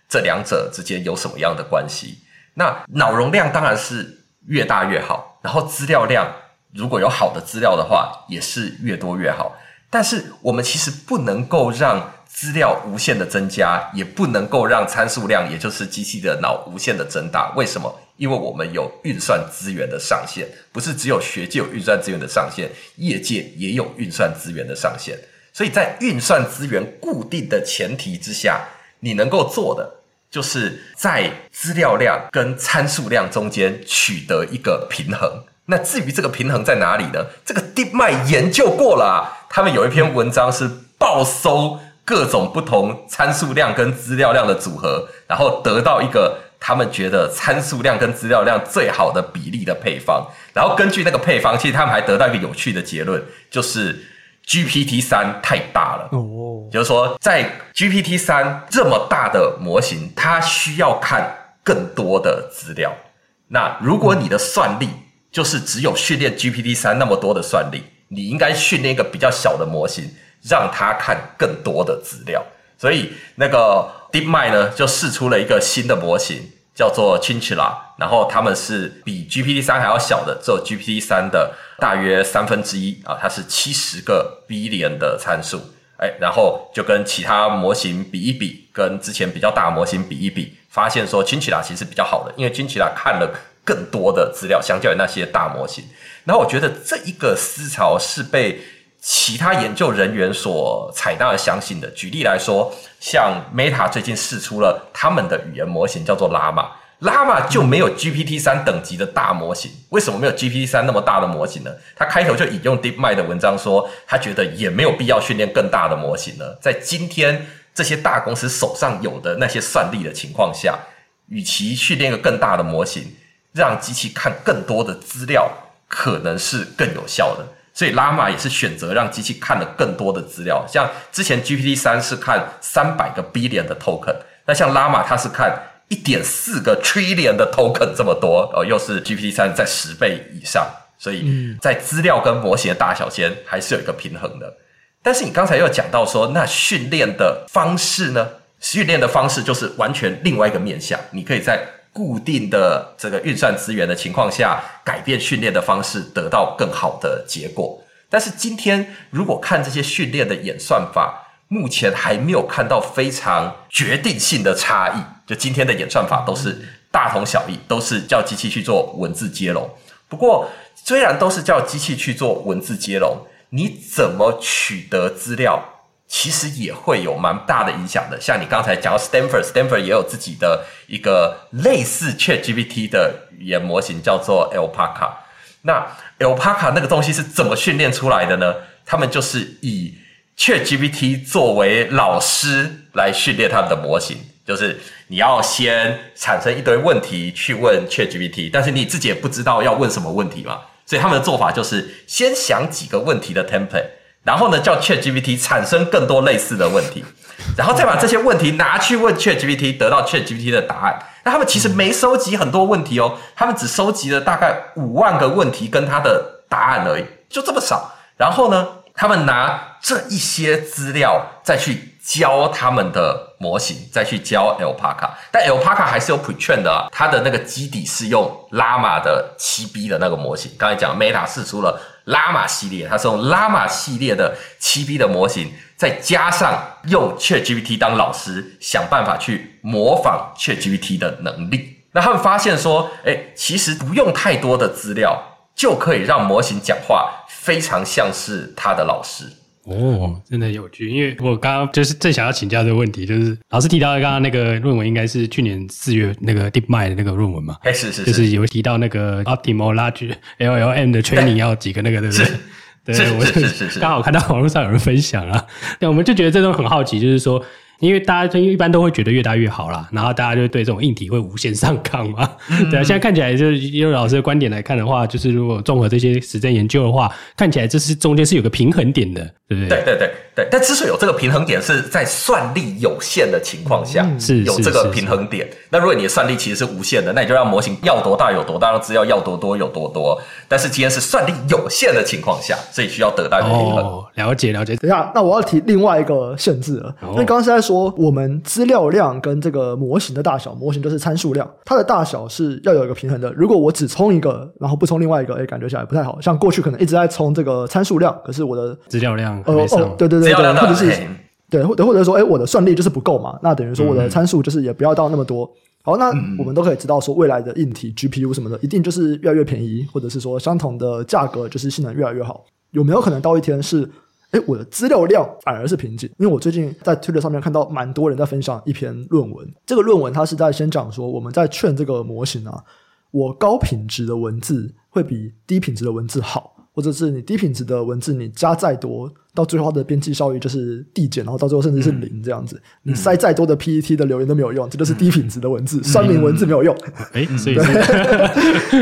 Speaker 3: 这两者之间有什么样的关系？那脑容量当然是越大越好，然后资料量如果有好的资料的话，也是越多越好。但是我们其实不能够让资料无限的增加，也不能够让参数量，也就是机器的脑无限的增大。为什么？因为我们有运算资源的上限，不是只有学界有运算资源的上限，业界也有运算资源的上限。所以在运算资源固定的前提之下，你能够做的就是在资料量跟参数量中间取得一个平衡。那至于这个平衡在哪里呢？这个 DeepMind 研究过了啊，他们有一篇文章是爆搜各种不同参数量跟资料量的组合，然后得到一个。他们觉得参数量跟资料量最好的比例的配方，然后根据那个配方，其实他们还得到一个有趣的结论，就是 GPT 三太大了。哦，就是说，在 GPT 三这么大的模型，它需要看更多的资料。那如果你的算力就是只有训练 GPT 三那么多的算力，你应该训练一个比较小的模型，让它看更多的资料。所以那个。DeepMind 呢，就试出了一个新的模型，叫做 Chinchilla，然后他们是比 GPT 三还要小的，只有 GPT 三的大约三分之一啊，它是七十个 billion 的参数，哎，然后就跟其他模型比一比，跟之前比较大模型比一比，发现说 Chinchilla 其实比较好的，因为 Chinchilla 看了更多的资料，相较于那些大模型。然后我觉得这一个思潮是被其他研究人员所采纳相信的。举例来说，像 Meta 最近试出了他们的语言模型，叫做 Llama，Llama 就没有 GPT 三等级的大模型。为什么没有 GPT 三那么大的模型呢？他开头就引用 DeepMind 的文章说，他觉得也没有必要训练更大的模型了。在今天这些大公司手上有的那些算力的情况下，与其训练一个更大的模型，让机器看更多的资料，可能是更有效的。所以，Llama 也是选择让机器看了更多的资料。像之前 GPT 三是看三百个 billion 的 token，那像 Llama 它是看一点四个 trillion 的 token 这么多，哦，又是 GPT 三在十倍以上。所以在资料跟模型的大小间还是有一个平衡的。但是你刚才又讲到说，那训练的方式呢？训练的方式就是完全另外一个面向，你可以在固定的这个运算资源的情况下，改变训练的方式，得到更好的结果。但是今天如果看这些训练的演算法，目前还没有看到非常决定性的差异。就今天的演算法都是大同小异，都是叫机器去做文字接龙。不过，虽然都是叫机器去做文字接龙，你怎么取得资料？其实也会有蛮大的影响的，像你刚才讲到 Stanford，Stanford 也有自己的一个类似 ChatGPT 的语言模型，叫做 Alpaca。那 Alpaca 那个东西是怎么训练出来的呢？他们就是以 ChatGPT 作为老师来训练他们的模型，就是你要先产生一堆问题去问 ChatGPT，但是你自己也不知道要问什么问题嘛，所以他们的做法就是先想几个问题的 template。然后呢，叫 ChatGPT 产生更多类似的问题，然后再把这些问题拿去问 ChatGPT，得到 ChatGPT 的答案。那他们其实没收集很多问题哦，他们只收集了大概五万个问题跟他的答案而已，就这么少。然后呢，他们拿这一些资料再去。教他们的模型，再去教 Alpaca，但 Alpaca 还是有 pre-train 的啊，它的那个基底是用 Llama 的 7B 的那个模型。刚才讲 Meta 释出了 Llama 系列，它是用 Llama 系列的 7B 的模型，再加上用 ChatGPT 当老师，想办法去模仿 ChatGPT 的能力。那他们发现说，诶，其实不用太多的资料，就可以让模型讲话非常像是他的老师。
Speaker 2: 哦，真的有趣，因为我刚刚就是正想要请教这个问题，就是老师提到的刚刚那个论文，应该是去年四月那个 DeepMind 的那个论文嘛？
Speaker 3: 哎，是是是，
Speaker 2: 就是有提到那个 Optimal Large LLM 的 training 要几个那个，对不对？对，我是是是，刚好看到网络上有人分享啊，那我们就觉得这种很好奇，就是说。因为大家一般都会觉得越大越好啦，然后大家就对这种硬体会无限上纲嘛。嗯、对啊，现在看起来就是用老师的观点来看的话，就是如果综合这些实证研究的话，看起来这是中间是有个平衡点的，对不对？
Speaker 3: 对对对对。但之所以有这个平衡点，是在算力有限的情况下，是、嗯、有这个平衡点。那如果你的算力其实是无限的，那你就让模型要多大有多大，让资料要多多有多多。但是今天是算力有限的情况下，所以需要得到一个平衡。
Speaker 2: 哦，了解了解。
Speaker 1: 等一下，那我要提另外一个限制了，因为刚刚是在说。我们资料量跟这个模型的大小，模型就是参数量，它的大小是要有一个平衡的。如果我只充一个，然后不充另外一个，哎，感觉起来不太好。像过去可能一直在充这个参数量，可是我的
Speaker 2: 资料量
Speaker 1: 呃哦，对对对对，或者是对或者或者说，哎，我的算力就是不够嘛，那等于说我的参数就是也不要到那么多。好，那我们都可以知道说，未来的硬体 GPU 什么的，一定就是越来越便宜，或者是说相同的价格，就是性能越来越好。有没有可能到一天是？哎，我的资料量反而是瓶颈，因为我最近在 Twitter 上面看到蛮多人在分享一篇论文。这个论文它是在先讲说，我们在劝这个模型啊，我高品质的文字会比低品质的文字好，或者是你低品质的文字你加再多，到最后它的边际效益就是递减，然后到最后甚至是零这样子。嗯、你塞再多的 PET 的留言都没有用，这就是低品质的文字，嗯、酸民文字没有用。
Speaker 2: 哎，所以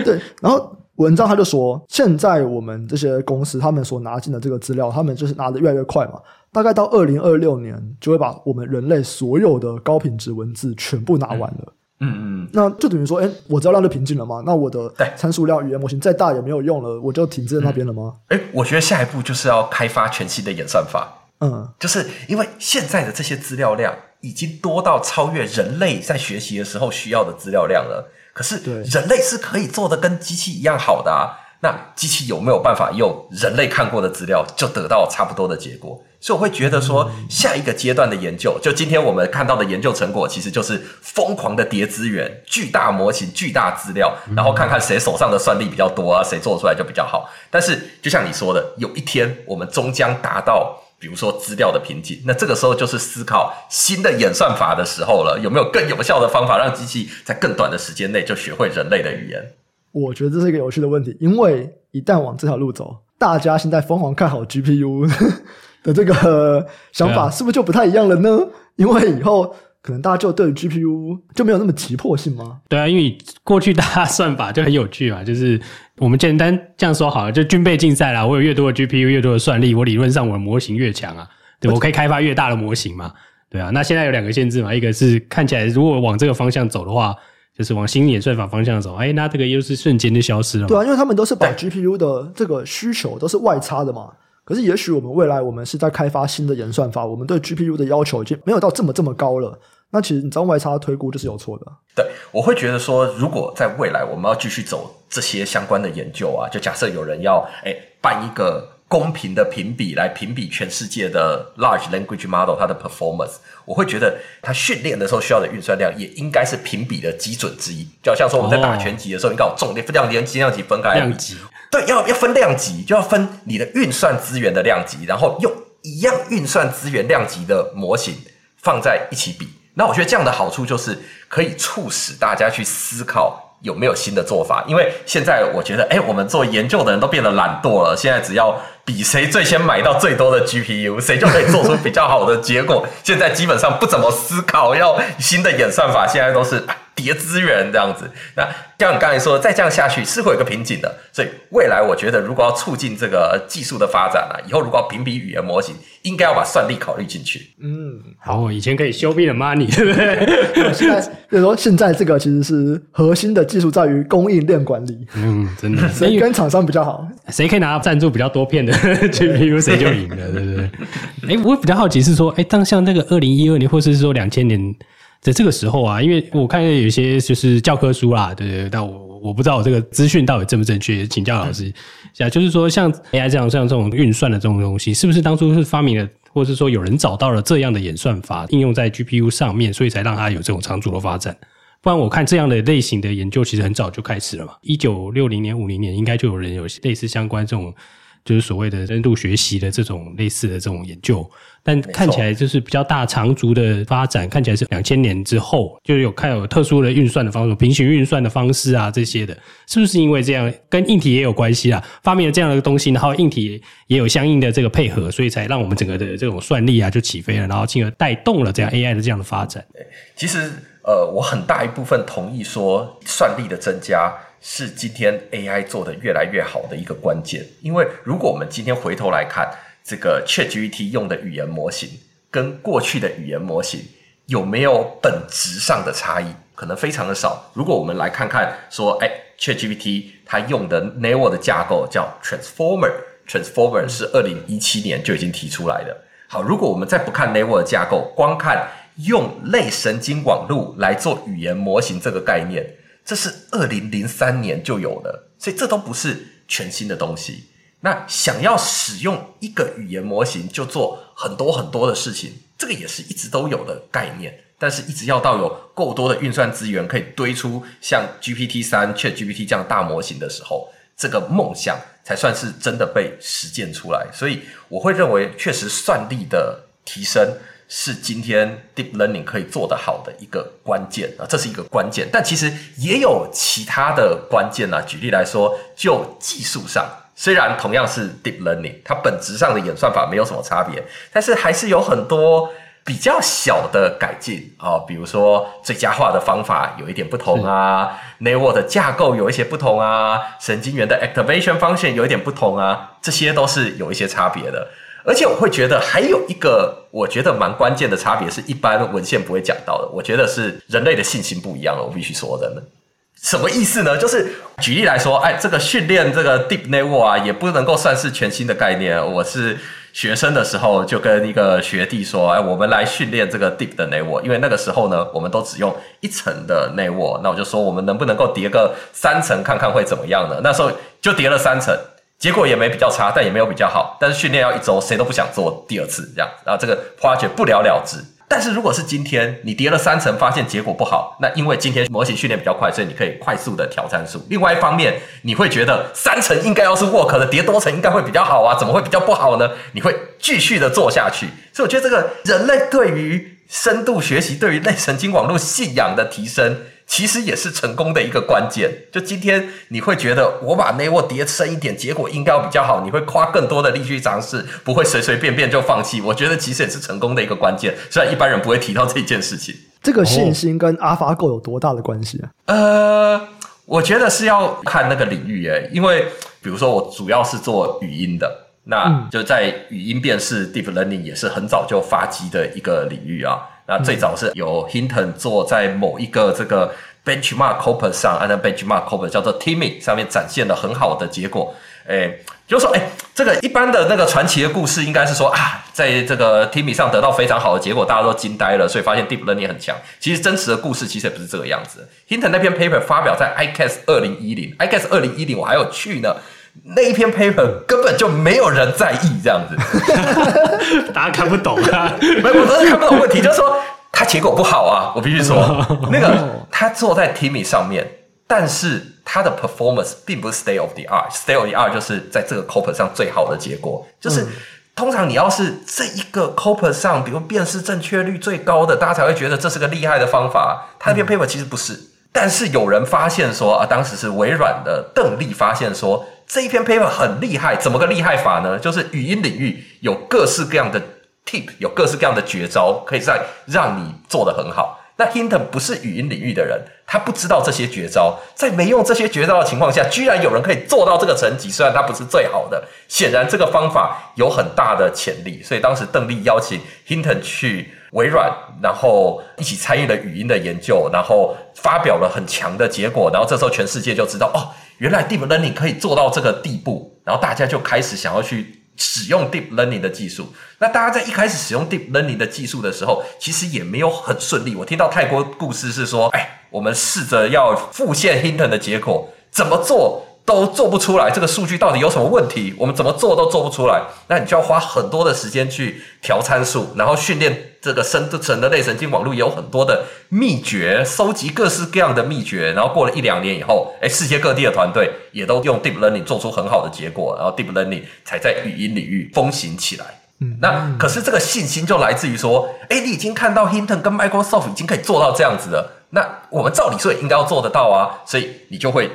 Speaker 1: 对，然后。文章他就说，现在我们这些公司，他们所拿进的这个资料，他们就是拿的越来越快嘛。大概到二零二六年，就会把我们人类所有的高品质文字全部拿完了。
Speaker 3: 嗯嗯嗯，
Speaker 1: 那就等于说，哎，我知道量就瓶颈了吗。那我的参数量语言模型再大也没有用了，我就停滞在那边了吗？
Speaker 3: 哎、嗯，我觉得下一步就是要开发全新的演算法。
Speaker 1: 嗯，
Speaker 3: 就是因为现在的这些资料量已经多到超越人类在学习的时候需要的资料量了。可是人类是可以做的跟机器一样好的啊，那机器有没有办法用人类看过的资料就得到差不多的结果？所以我会觉得说，下一个阶段的研究，就今天我们看到的研究成果，其实就是疯狂的叠资源、巨大模型、巨大资料，然后看看谁手上的算力比较多啊，谁做出来就比较好。但是就像你说的，有一天我们终将达到。比如说资料的瓶颈，那这个时候就是思考新的演算法的时候了。有没有更有效的方法让机器在更短的时间内就学会人类的语言？
Speaker 1: 我觉得这是一个有趣的问题，因为一旦往这条路走，大家现在疯狂看好 GPU 的这个想法，是不是就不太一样了呢？啊、因为以后。可能大家就对 GPU 就没有那么急迫性吗？
Speaker 2: 对啊，因为过去大家算法就很有趣嘛，就是我们简单这样说好了，就军备竞赛啦。我有越多的 GPU，越多的算力，我理论上我的模型越强啊，对，我可以开发越大的模型嘛，对啊。那现在有两个限制嘛，一个是看起来如果往这个方向走的话，就是往新演算法方向走，哎，那这个又是瞬间就消失了。
Speaker 1: 对啊，因为他们都是把 GPU 的这个需求都是外插的嘛。可是也许我们未来我们是在开发新的演算法，我们对 GPU 的要求已经没有到这么这么高了。那其实你知道外插推估就是有错的。
Speaker 3: 对，我会觉得说，如果在未来我们要继续走这些相关的研究啊，就假设有人要哎办一个。公平的评比来评比全世界的 large language model 它的 performance，我会觉得它训练的时候需要的运算量也应该是评比的基准之一。就好像说我们在打拳击的时候，哦、应该有重量、量级、量级分开。
Speaker 2: 量级
Speaker 3: 对，要要分量级，就要分你的运算资源的量级，然后用一样运算资源量级的模型放在一起比。那我觉得这样的好处就是可以促使大家去思考。有没有新的做法？因为现在我觉得，哎，我们做研究的人都变得懒惰了。现在只要比谁最先买到最多的 GPU，谁就可以做出比较好的结果。现在基本上不怎么思考要新的演算法，现在都是。叠资源这样子，那像你刚才说，再这样下去是会有个瓶颈的。所以未来我觉得，如果要促进这个技术的发展啊，以后如果要评比语言模型，应该要把算力考虑进去。
Speaker 2: 嗯，好，以前可以 show me the money，对不对？
Speaker 1: 现在就是说，现在这个其实是核心的技术在于供应链管理。
Speaker 2: 嗯，真的，
Speaker 1: 谁跟厂商比较好，
Speaker 2: 谁可以拿到赞助比较多片的 GPU，谁就赢了，对不对？哎，我比较好奇是说，哎，当像那个二零一二年，或者是说两千年。在这个时候啊，因为我看有一些就是教科书啦，对对，但我我不知道我这个资讯到底正不正确，请教老师一下。就是说，像 AI 这样像这种运算的这种东西，是不是当初是发明了，或者是说有人找到了这样的演算法，应用在 GPU 上面，所以才让它有这种长足的发展？不然我看这样的类型的研究其实很早就开始了嘛，一九六零年、五零年应该就有人有类似相关这种。就是所谓的深度学习的这种类似的这种研究，但看起来就是比较大长足的发展，看起来是两千年之后就有看有特殊的运算的方式，平行运算的方式啊这些的，是不是因为这样跟硬体也有关系啊？发明了这样的一个东西，然后硬体也有相应的这个配合，所以才让我们整个的这种算力啊就起飞了，然后进而带动了这样 AI 的这样的发展。
Speaker 3: 其实呃，我很大一部分同意说算力的增加。是今天 AI 做得越来越好的一个关键，因为如果我们今天回头来看这个 ChatGPT 用的语言模型，跟过去的语言模型有没有本质上的差异？可能非常的少。如果我们来看看说，哎，ChatGPT 它用的 Network 的架构叫 Transformer，Transformer 是二零一七年就已经提出来的。好，如果我们再不看 Network 的架构，光看用类神经网络来做语言模型这个概念。这是二零零三年就有的，所以这都不是全新的东西。那想要使用一个语言模型就做很多很多的事情，这个也是一直都有的概念。但是，一直要到有够多的运算资源可以堆出像 GPT 三、ChatGPT 这样大模型的时候，这个梦想才算是真的被实践出来。所以，我会认为，确实算力的提升。是今天 deep learning 可以做得好的一个关键啊，这是一个关键。但其实也有其他的关键啊。举例来说，就技术上，虽然同样是 deep learning，它本质上的演算法没有什么差别，但是还是有很多比较小的改进啊。比如说最佳化的方法有一点不同啊，network 的架构有一些不同啊，神经元的 activation function 有一点不同啊，这些都是有一些差别的。而且我会觉得还有一个我觉得蛮关键的差别，是一般文献不会讲到的。我觉得是人类的信心不一样了，我必须说真的。什么意思呢？就是举例来说，哎，这个训练这个 deep network 啊，也不能够算是全新的概念。我是学生的时候就跟一个学弟说，哎，我们来训练这个 deep 的 network，因为那个时候呢，我们都只用一层的 network。那我就说，我们能不能够叠个三层看看会怎么样呢？那时候就叠了三层。结果也没比较差，但也没有比较好。但是训练要一周，谁都不想做第二次这样，然后这个 project 不了了之。但是如果是今天你叠了三层，发现结果不好，那因为今天模型训练比较快，所以你可以快速的调参数。另外一方面，你会觉得三层应该要是 work 的，叠多层应该会比较好啊，怎么会比较不好呢？你会继续的做下去。所以我觉得这个人类对于深度学习、对于类神经网络信仰的提升。其实也是成功的一个关键。就今天你会觉得我把 network 叠深一点，结果应该要比较好。你会花更多的力去尝试，不会随随便便就放弃。我觉得其实也是成功的一个关键。虽然一般人不会提到这件事情。
Speaker 1: 这个信心跟 AlphaGo 有多大的关系啊？
Speaker 3: 呃，我觉得是要看那个领域诶，因为比如说我主要是做语音的，那就在语音辨识 Deep Learning 也是很早就发迹的一个领域啊。那最早是由 Hinton 做在某一个这个 benchmark corpus 上，按照 benchmark corpus 叫做 TIMI 上面展现了很好的结果。诶，就是说，诶，这个一般的那个传奇的故事，应该是说啊，在这个 TIMI 上得到非常好的结果，大家都惊呆了，所以发现 deep learning 很强。其实真实的故事其实也不是这个样子。Hinton 那篇 paper 发表在 ICASS 二零一零，ICASS 二零一零我还有去呢，那一篇 paper 根本就没有人在意这样子，
Speaker 2: 大家看不懂啊，
Speaker 3: 没有，不是看不懂问题，就是说他结果不好啊，我必须说，那个他坐在 TIMI 上面，但是。他的 performance 并不是 state of the art，state of the art 就是在这个 Copper 上最好的结果。就是、嗯、通常你要是这一个 Copper 上，比如辨识正确率最高的，大家才会觉得这是个厉害的方法。他那篇 paper 其实不是，嗯、但是有人发现说啊，当时是微软的邓丽发现说这一篇 paper 很厉害，怎么个厉害法呢？就是语音领域有各式各样的 tip，有各式各样的绝招，可以在让你做得很好。那 Hinton 不是语音领域的人，他不知道这些绝招，在没用这些绝招的情况下，居然有人可以做到这个成绩。虽然他不是最好的，显然这个方法有很大的潜力。所以当时邓丽邀请 Hinton 去微软，然后一起参与了语音的研究，然后发表了很强的结果。然后这时候全世界就知道，哦，原来 Deep Learning 可以做到这个地步。然后大家就开始想要去。使用 deep learning 的技术，那大家在一开始使用 deep learning 的技术的时候，其实也没有很顺利。我听到泰国故事是说，哎，我们试着要复现 Hinton 的结果，怎么做？都做不出来，这个数据到底有什么问题？我们怎么做都做不出来，那你就要花很多的时间去调参数，然后训练这个深层的类神经网络，也有很多的秘诀，收集各式各样的秘诀，然后过了一两年以后，诶，世界各地的团队也都用 deep learning 做出很好的结果，然后 deep learning 才在语音领域风行起来。嗯，那可是这个信心就来自于说，诶，你已经看到 Hinton 跟 Microsoft 已经可以做到这样子了，那我们照理说也应该要做得到啊，所以你就会。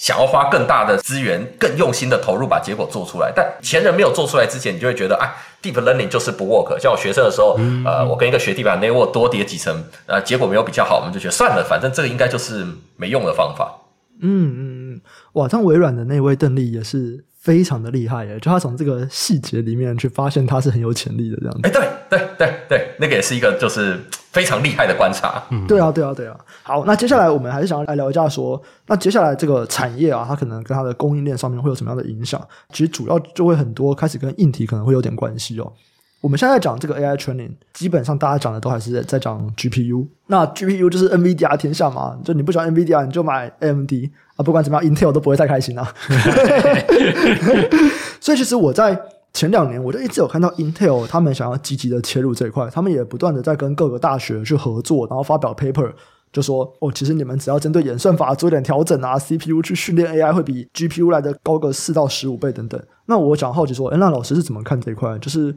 Speaker 3: 想要花更大的资源、更用心的投入，把结果做出来。但前人没有做出来之前，你就会觉得，啊，deep learning 就是不 work。像我学生的时候，嗯、呃，我跟一个学弟把 network 多叠几层，呃，结果没有比较好，我们就觉得算了，反正这个应该就是没用的方法。
Speaker 1: 嗯嗯嗯，哇，像微软的那位邓丽也是。非常的厉害耶！就他从这个细节里面去发现他是很有潜力的这样子。
Speaker 3: 哎，对对对对，那个也是一个就是非常厉害的观察。
Speaker 1: 嗯，对啊对啊对啊。好，那接下来我们还是想要来聊一下说，那接下来这个产业啊，它可能跟它的供应链上面会有什么样的影响？其实主要就会很多开始跟硬体可能会有点关系哦。我们现在讲这个 AI training，基本上大家讲的都还是在讲 GPU。那 GPU 就是 NVIDIA 天下嘛，就你不喜欢 NVIDIA，你就买 AMD 啊。不管怎么样，Intel 都不会太开心啊。所以其实我在前两年，我就一直有看到 Intel 他们想要积极的切入这一块，他们也不断的在跟各个大学去合作，然后发表 paper，就说哦，其实你们只要针对演算法做一点调整啊，CPU 去训练 AI 会比 GPU 来的高个四到十五倍等等。那我想好奇说，诶，那老师是怎么看这一块？就是。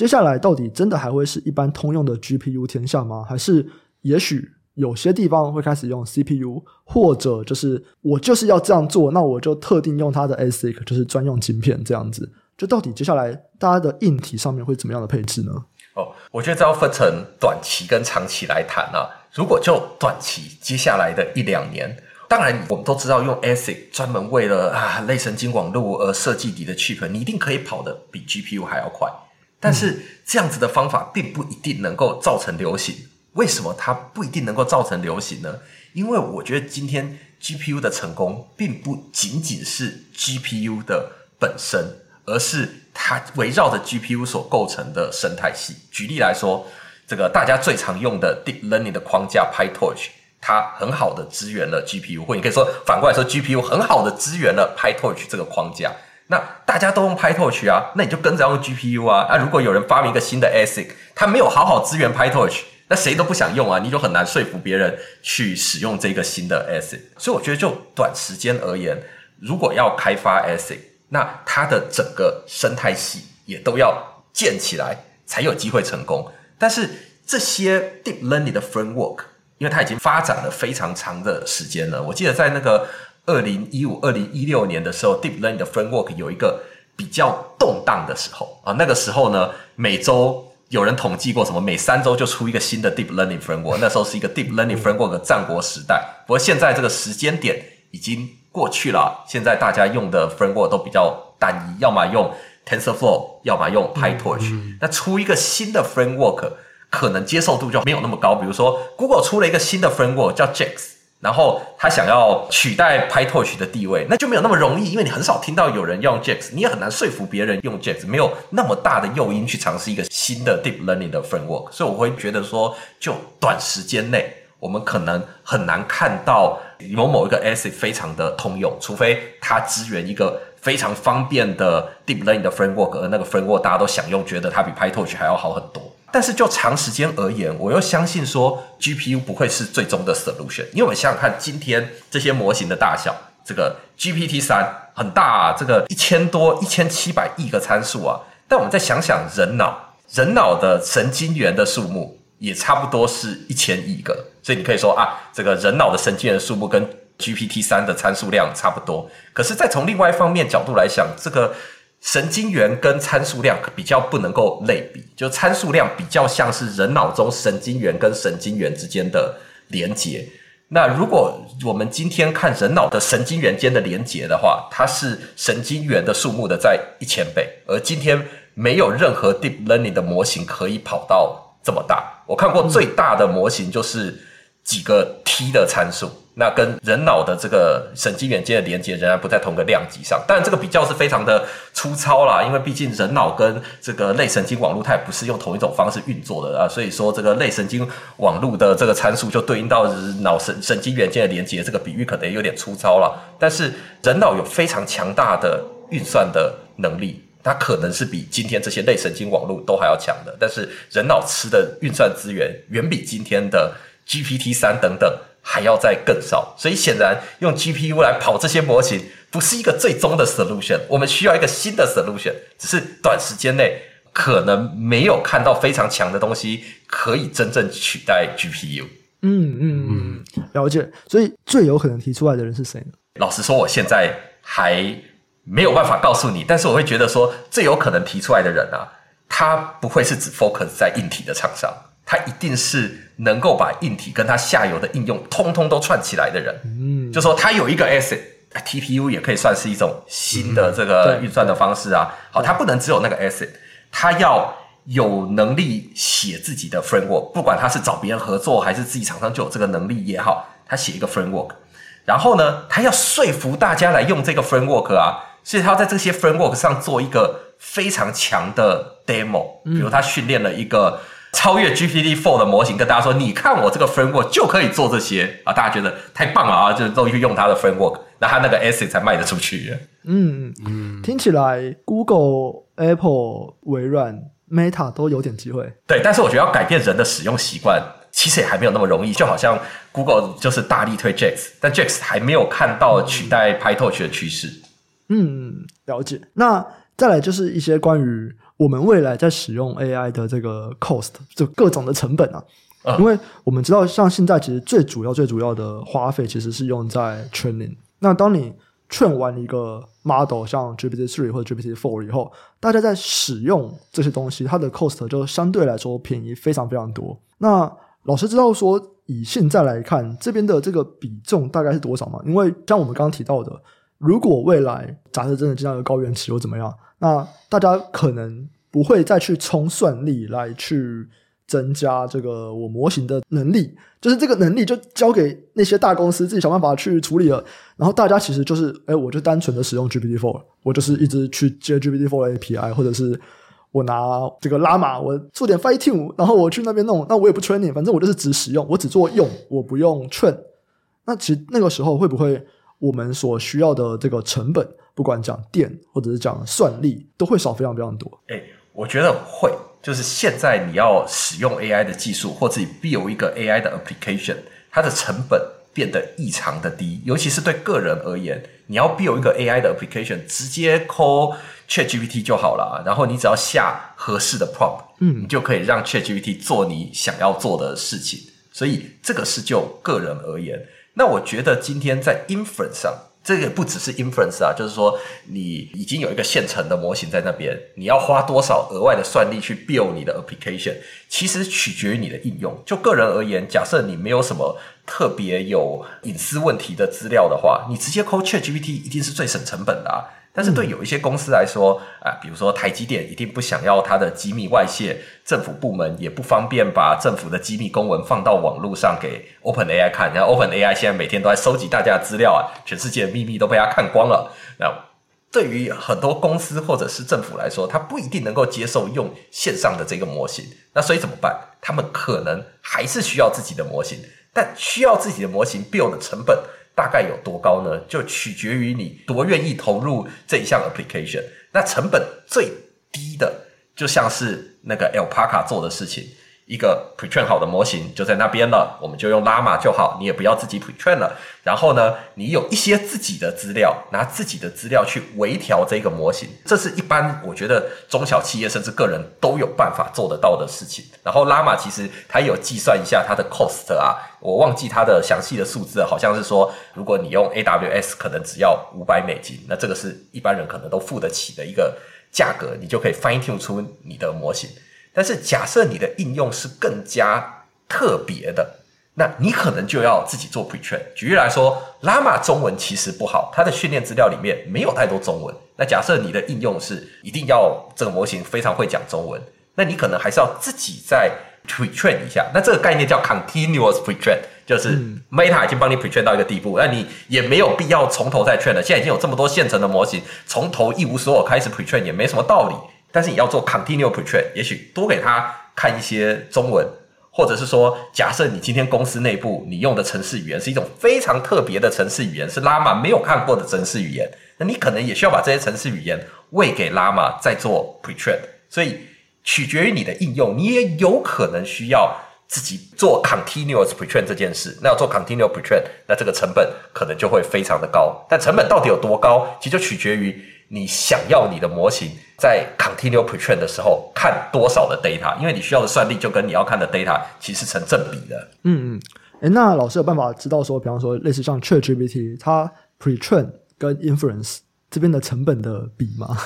Speaker 1: 接下来到底真的还会是一般通用的 GPU 天下吗？还是也许有些地方会开始用 CPU，或者就是我就是要这样做，那我就特定用它的 ASIC，就是专用晶片这样子。就到底接下来大家的硬体上面会怎么样的配置呢？
Speaker 3: 哦，我觉得这要分成短期跟长期来谈啊。如果就短期，接下来的一两年，当然我们都知道用 ASIC 专门为了啊类神经网络而设计底的 chip，你一定可以跑得比 GPU 还要快。但是这样子的方法并不一定能够造成流行。为什么它不一定能够造成流行呢？因为我觉得今天 GPU 的成功并不仅仅是 GPU 的本身，而是它围绕着 GPU 所构成的生态系。举例来说，这个大家最常用的 Deep Learning 的框架 PyTorch，它很好的支援了 GPU，或你可以说反过来说，GPU 很好的支援了 PyTorch 这个框架。那大家都用 PyTorch 啊，那你就跟着用 GPU 啊。那、啊、如果有人发明一个新的 ASIC，他没有好好支援 PyTorch，那谁都不想用啊，你就很难说服别人去使用这个新的 ASIC。所以我觉得就短时间而言，如果要开发 ASIC，那它的整个生态系也都要建起来，才有机会成功。但是这些 Deep Learning 的 Framework，因为它已经发展了非常长的时间了，我记得在那个。二零一五、二零一六年的时候，Deep Learning 的 Framework 有一个比较动荡的时候啊。那个时候呢，每周有人统计过，什么每三周就出一个新的 Deep Learning Framework。那时候是一个 Deep Learning Framework 的战国时代。不过现在这个时间点已经过去了，现在大家用的 Framework 都比较单一，要么用 TensorFlow，要么用 PyTorch。那出一个新的 Framework，可能接受度就没有那么高。比如说，Google 出了一个新的 Framework 叫 JAX。然后他想要取代 PyTorch 的地位，那就没有那么容易，因为你很少听到有人用 JAX，你也很难说服别人用 JAX，没有那么大的诱因去尝试一个新的 Deep Learning 的 Framework，所以我会觉得说，就短时间内，我们可能很难看到某某一个 ASIC 非常的通用，除非它支援一个非常方便的 Deep Learning 的 Framework，而那个 Framework 大家都想用，觉得它比 PyTorch 还要好很多。但是就长时间而言，我又相信说 GPU 不会是最终的 solution，因为我们想想看，今天这些模型的大小，这个 GPT 三很大啊，这个一千多、一千七百亿个参数啊。但我们再想想人脑，人脑的神经元的数目也差不多是一千亿个，所以你可以说啊，这个人脑的神经元数目跟 GPT 三的参数量差不多。可是再从另外一方面角度来想，这个。神经元跟参数量比较不能够类比，就参数量比较像是人脑中神经元跟神经元之间的连接。那如果我们今天看人脑的神经元间的连接的话，它是神经元的数目的在一千倍，而今天没有任何 deep learning 的模型可以跑到这么大。我看过最大的模型就是几个 T 的参数。那跟人脑的这个神经元间的连接仍然不在同个量级上，但这个比较是非常的粗糙啦，因为毕竟人脑跟这个类神经网络它也不是用同一种方式运作的啊，所以说这个类神经网络的这个参数就对应到脑神神经元间的连接，这个比喻可能也有点粗糙了。但是人脑有非常强大的运算的能力，它可能是比今天这些类神经网络都还要强的，但是人脑吃的运算资源远比今天的 GPT 三等等。还要再更少，所以显然用 GPU 来跑这些模型不是一个最终的 solution。我们需要一个新的 solution，只是短时间内可能没有看到非常强的东西可以真正取代 GPU。
Speaker 1: 嗯嗯嗯，了解。所以最有可能提出来的人是谁呢？
Speaker 3: 老实说，我现在还没有办法告诉你，但是我会觉得说，最有可能提出来的人啊，他不会是只 focus 在硬体的厂商。他一定是能够把硬体跟它下游的应用通通都串起来的人，嗯，就说他有一个 ASIC，TPU 也可以算是一种新的这个运算的方式啊。好，他不能只有那个 ASIC，他要有能力写自己的 framework，不管他是找别人合作还是自己厂商就有这个能力也好，他写一个 framework，然后呢，他要说服大家来用这个 framework 啊，所以他要在这些 framework 上做一个非常强的 demo，比如他训练了一个。超越 GPT-4 的模型，跟大家说，你看我这个 framework 就可以做这些啊！大家觉得太棒了啊，就都去用它的 framework，那它那个 ASIC 才卖得出去。
Speaker 1: 嗯嗯，听起来 Google、Apple、微软、Meta 都有点机会。
Speaker 3: 对，但是我觉得要改变人的使用习惯，其实也还没有那么容易。就好像 Google 就是大力推 JAX，但 JAX 还没有看到取代 PyTorch 的趋势。
Speaker 1: 嗯，了解。那再来就是一些关于。我们未来在使用 AI 的这个 cost，就各种的成本啊，嗯、因为我们知道，像现在其实最主要、最主要的花费其实是用在 training。那当你 train 完一个 model，像 GPT three 或者 GPT four 以后，大家在使用这些东西，它的 cost 就相对来说便宜非常非常多。那老师知道说，以现在来看，这边的这个比重大概是多少吗？因为像我们刚刚提到的，如果未来假设真的这样一个高原期或怎么样？那大家可能不会再去冲算力来去增加这个我模型的能力，就是这个能力就交给那些大公司自己想办法去处理了。然后大家其实就是，哎，我就单纯的使用 GPT Four，我就是一直去接 GPT-4 的 API，或者是我拿这个 Llama，我做点 fine tune，然后我去那边弄，那我也不 training，反正我就是只使用，我只做用，我不用 train。那其实那个时候会不会我们所需要的这个成本？不管讲电或者是讲算力，都会少非常非常多。
Speaker 3: 哎，我觉得会，就是现在你要使用 AI 的技术，或者你 build 一个 AI 的 application，它的成本变得异常的低。尤其是对个人而言，你要 build 一个 AI 的 application，直接 call ChatGPT 就好了，然后你只要下合适的 prompt，嗯，你就可以让 ChatGPT 做你想要做的事情。所以这个是就个人而言。那我觉得今天在 inference 上。这个不只是 inference 啊，就是说你已经有一个现成的模型在那边，你要花多少额外的算力去 build 你的 application，其实取决于你的应用。就个人而言，假设你没有什么特别有隐私问题的资料的话，你直接 call ChatGPT 一定是最省成本的啊。但是对有一些公司来说，啊、呃，比如说台积电一定不想要它的机密外泄，政府部门也不方便把政府的机密公文放到网络上给 OpenAI 看。然后 OpenAI 现在每天都在收集大家的资料啊，全世界的秘密都被他看光了。那对于很多公司或者是政府来说，他不一定能够接受用线上的这个模型。那所以怎么办？他们可能还是需要自己的模型，但需要自己的模型 build 的成本。大概有多高呢？就取决于你多愿意投入这一项 application。那成本最低的，就像是那个 Alpaca 做的事情。一个 pretrain 好的模型就在那边了，我们就用 Llama 就好，你也不要自己 pretrain 了。然后呢，你有一些自己的资料，拿自己的资料去微调这个模型，这是一般我觉得中小企业甚至个人都有办法做得到的事情。然后 Llama 其实它有计算一下它的 cost 啊，我忘记它的详细的数字，好像是说如果你用 AWS 可能只要五百美金，那这个是一般人可能都付得起的一个价格，你就可以 fine tune 出你的模型。但是假设你的应用是更加特别的，那你可能就要自己做 pretrain。举例来说，Llama 中文其实不好，它的训练资料里面没有太多中文。那假设你的应用是一定要这个模型非常会讲中文，那你可能还是要自己再 pretrain 一下。那这个概念叫 continuous pretrain，就是 Meta 已经帮你 pretrain 到一个地步，那你也没有必要从头再 train 了。现在已经有这么多现成的模型，从头一无所有开始 pretrain 也没什么道理。但是你要做 continual pretrain，也许多给他看一些中文，或者是说，假设你今天公司内部你用的程式语言是一种非常特别的程式语言，是 Llama 没有看过的程式语言，那你可能也需要把这些程式语言喂给 Llama 再做 pretrain。所以取决于你的应用，你也有可能需要自己做 continuous pretrain 这件事。那要做 continual pretrain，那这个成本可能就会非常的高。但成本到底有多高，其实就取决于。你想要你的模型在 continue pretrain 的时候看多少的 data，因为你需要的算力就跟你要看的 data 其实成正比的。
Speaker 1: 嗯嗯，诶，那老师有办法知道说，比方说类似像 ChatGPT，它 pretrain 跟 inference 这边的成本的比吗？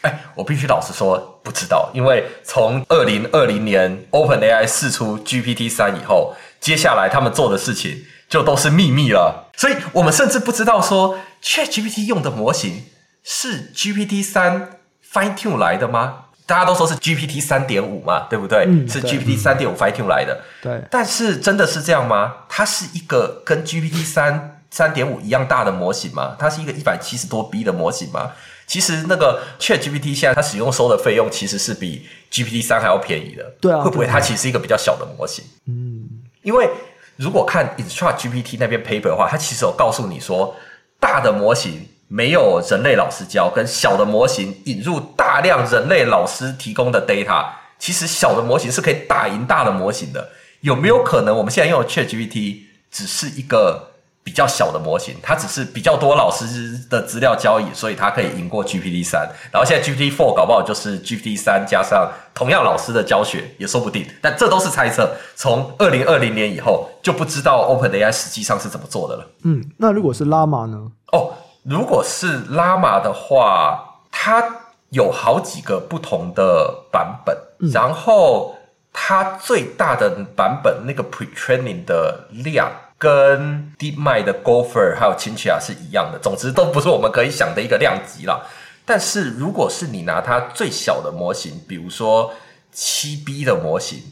Speaker 3: 诶，我必须老实说不知道，因为从二零二零年 OpenAI 试出 GPT 三以后，接下来他们做的事情就都是秘密了，所以我们甚至不知道说 ChatGPT 用的模型。是 GPT 三 fine tune 来的吗？大家都说是 GPT 三点五嘛，对不对？嗯、是 GPT 三点五 fine tune 来的。
Speaker 1: 对。
Speaker 3: 但是真的是这样吗？它是一个跟 GPT 三三点五一样大的模型吗？它是一个一百七十多 B 的模型吗？其实那个 ChatGPT 现在它使用收的费用其实是比 GPT 三还要便宜的。
Speaker 1: 对啊。
Speaker 3: 会不会它其实是一个比较小的模型？
Speaker 1: 嗯。
Speaker 3: 因为如果看 InstructGPT 那边 paper 的话，它其实有告诉你说，大的模型。没有人类老师教，跟小的模型引入大量人类老师提供的 data，其实小的模型是可以打赢大的模型的。有没有可能我们现在用的 ChatGPT 只是一个比较小的模型？它只是比较多老师的资料交易，所以它可以赢过 GPT 三。然后现在 GPT four 搞不好就是 GPT 三加上同样老师的教学也说不定。但这都是猜测。从二零二零年以后就不知道 OpenAI 实际上是怎么做的了。
Speaker 1: 嗯，那如果是 Llama 呢？
Speaker 3: 哦。如果是 Llama 的话，它有好几个不同的版本，嗯、然后它最大的版本那个 pretraining 的量跟 DeepMind 的 Gopher 还有 Chinchilla 是一样的，总之都不是我们可以想的一个量级啦。但是如果是你拿它最小的模型，比如说七 B 的模型，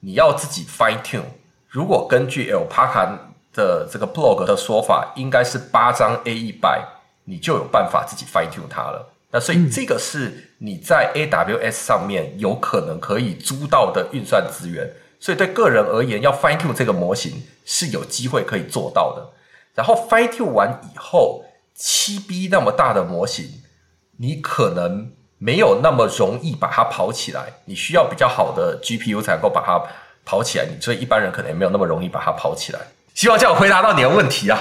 Speaker 3: 你要自己 fine tune，如果根据 Alpaca 的这个 blog 的说法，应该是八张 A 一百。你就有办法自己 fine tune 它了。那所以这个是你在 AWS 上面有可能可以租到的运算资源。所以对个人而言，要 fine tune 这个模型是有机会可以做到的。然后 fine tune 完以后，七 B 那么大的模型，你可能没有那么容易把它跑起来。你需要比较好的 GPU 才能够把它跑起来。你所以一般人可能也没有那么容易把它跑起来。希望这样回答到你的问题啊！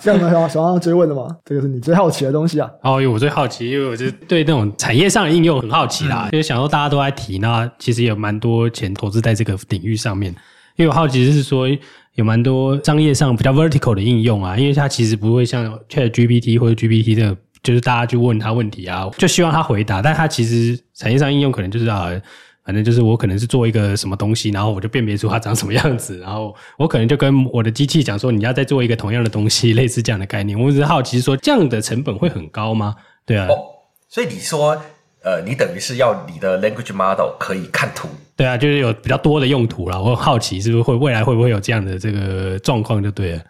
Speaker 1: 这样的话，想要追问的吗？这个是你最好奇的东西啊！
Speaker 2: 哦，因为我最好奇，因为我就对那种产业上的应用很好奇啦。嗯、就是想说大家都在提，那其实也有蛮多钱投资在这个领域上面。因为我好奇是说，有蛮多商业上比较 vertical 的应用啊，因为它其实不会像 ChatGPT 或者 GPT 这个，就是大家去问他问题啊，就希望他回答，但他其实产业上应用可能就是啊。反正就是我可能是做一个什么东西，然后我就辨别出它长什么样子，然后我可能就跟我的机器讲说，你要再做一个同样的东西，类似这样的概念。我只是好奇说，这样的成本会很高吗？对啊。
Speaker 3: 哦，所以你说，呃，你等于是要你的 language model 可以看图。
Speaker 2: 对啊，就是有比较多的用途啦。我很好奇，是不是会未来会不会有这样的这个状况？就对了。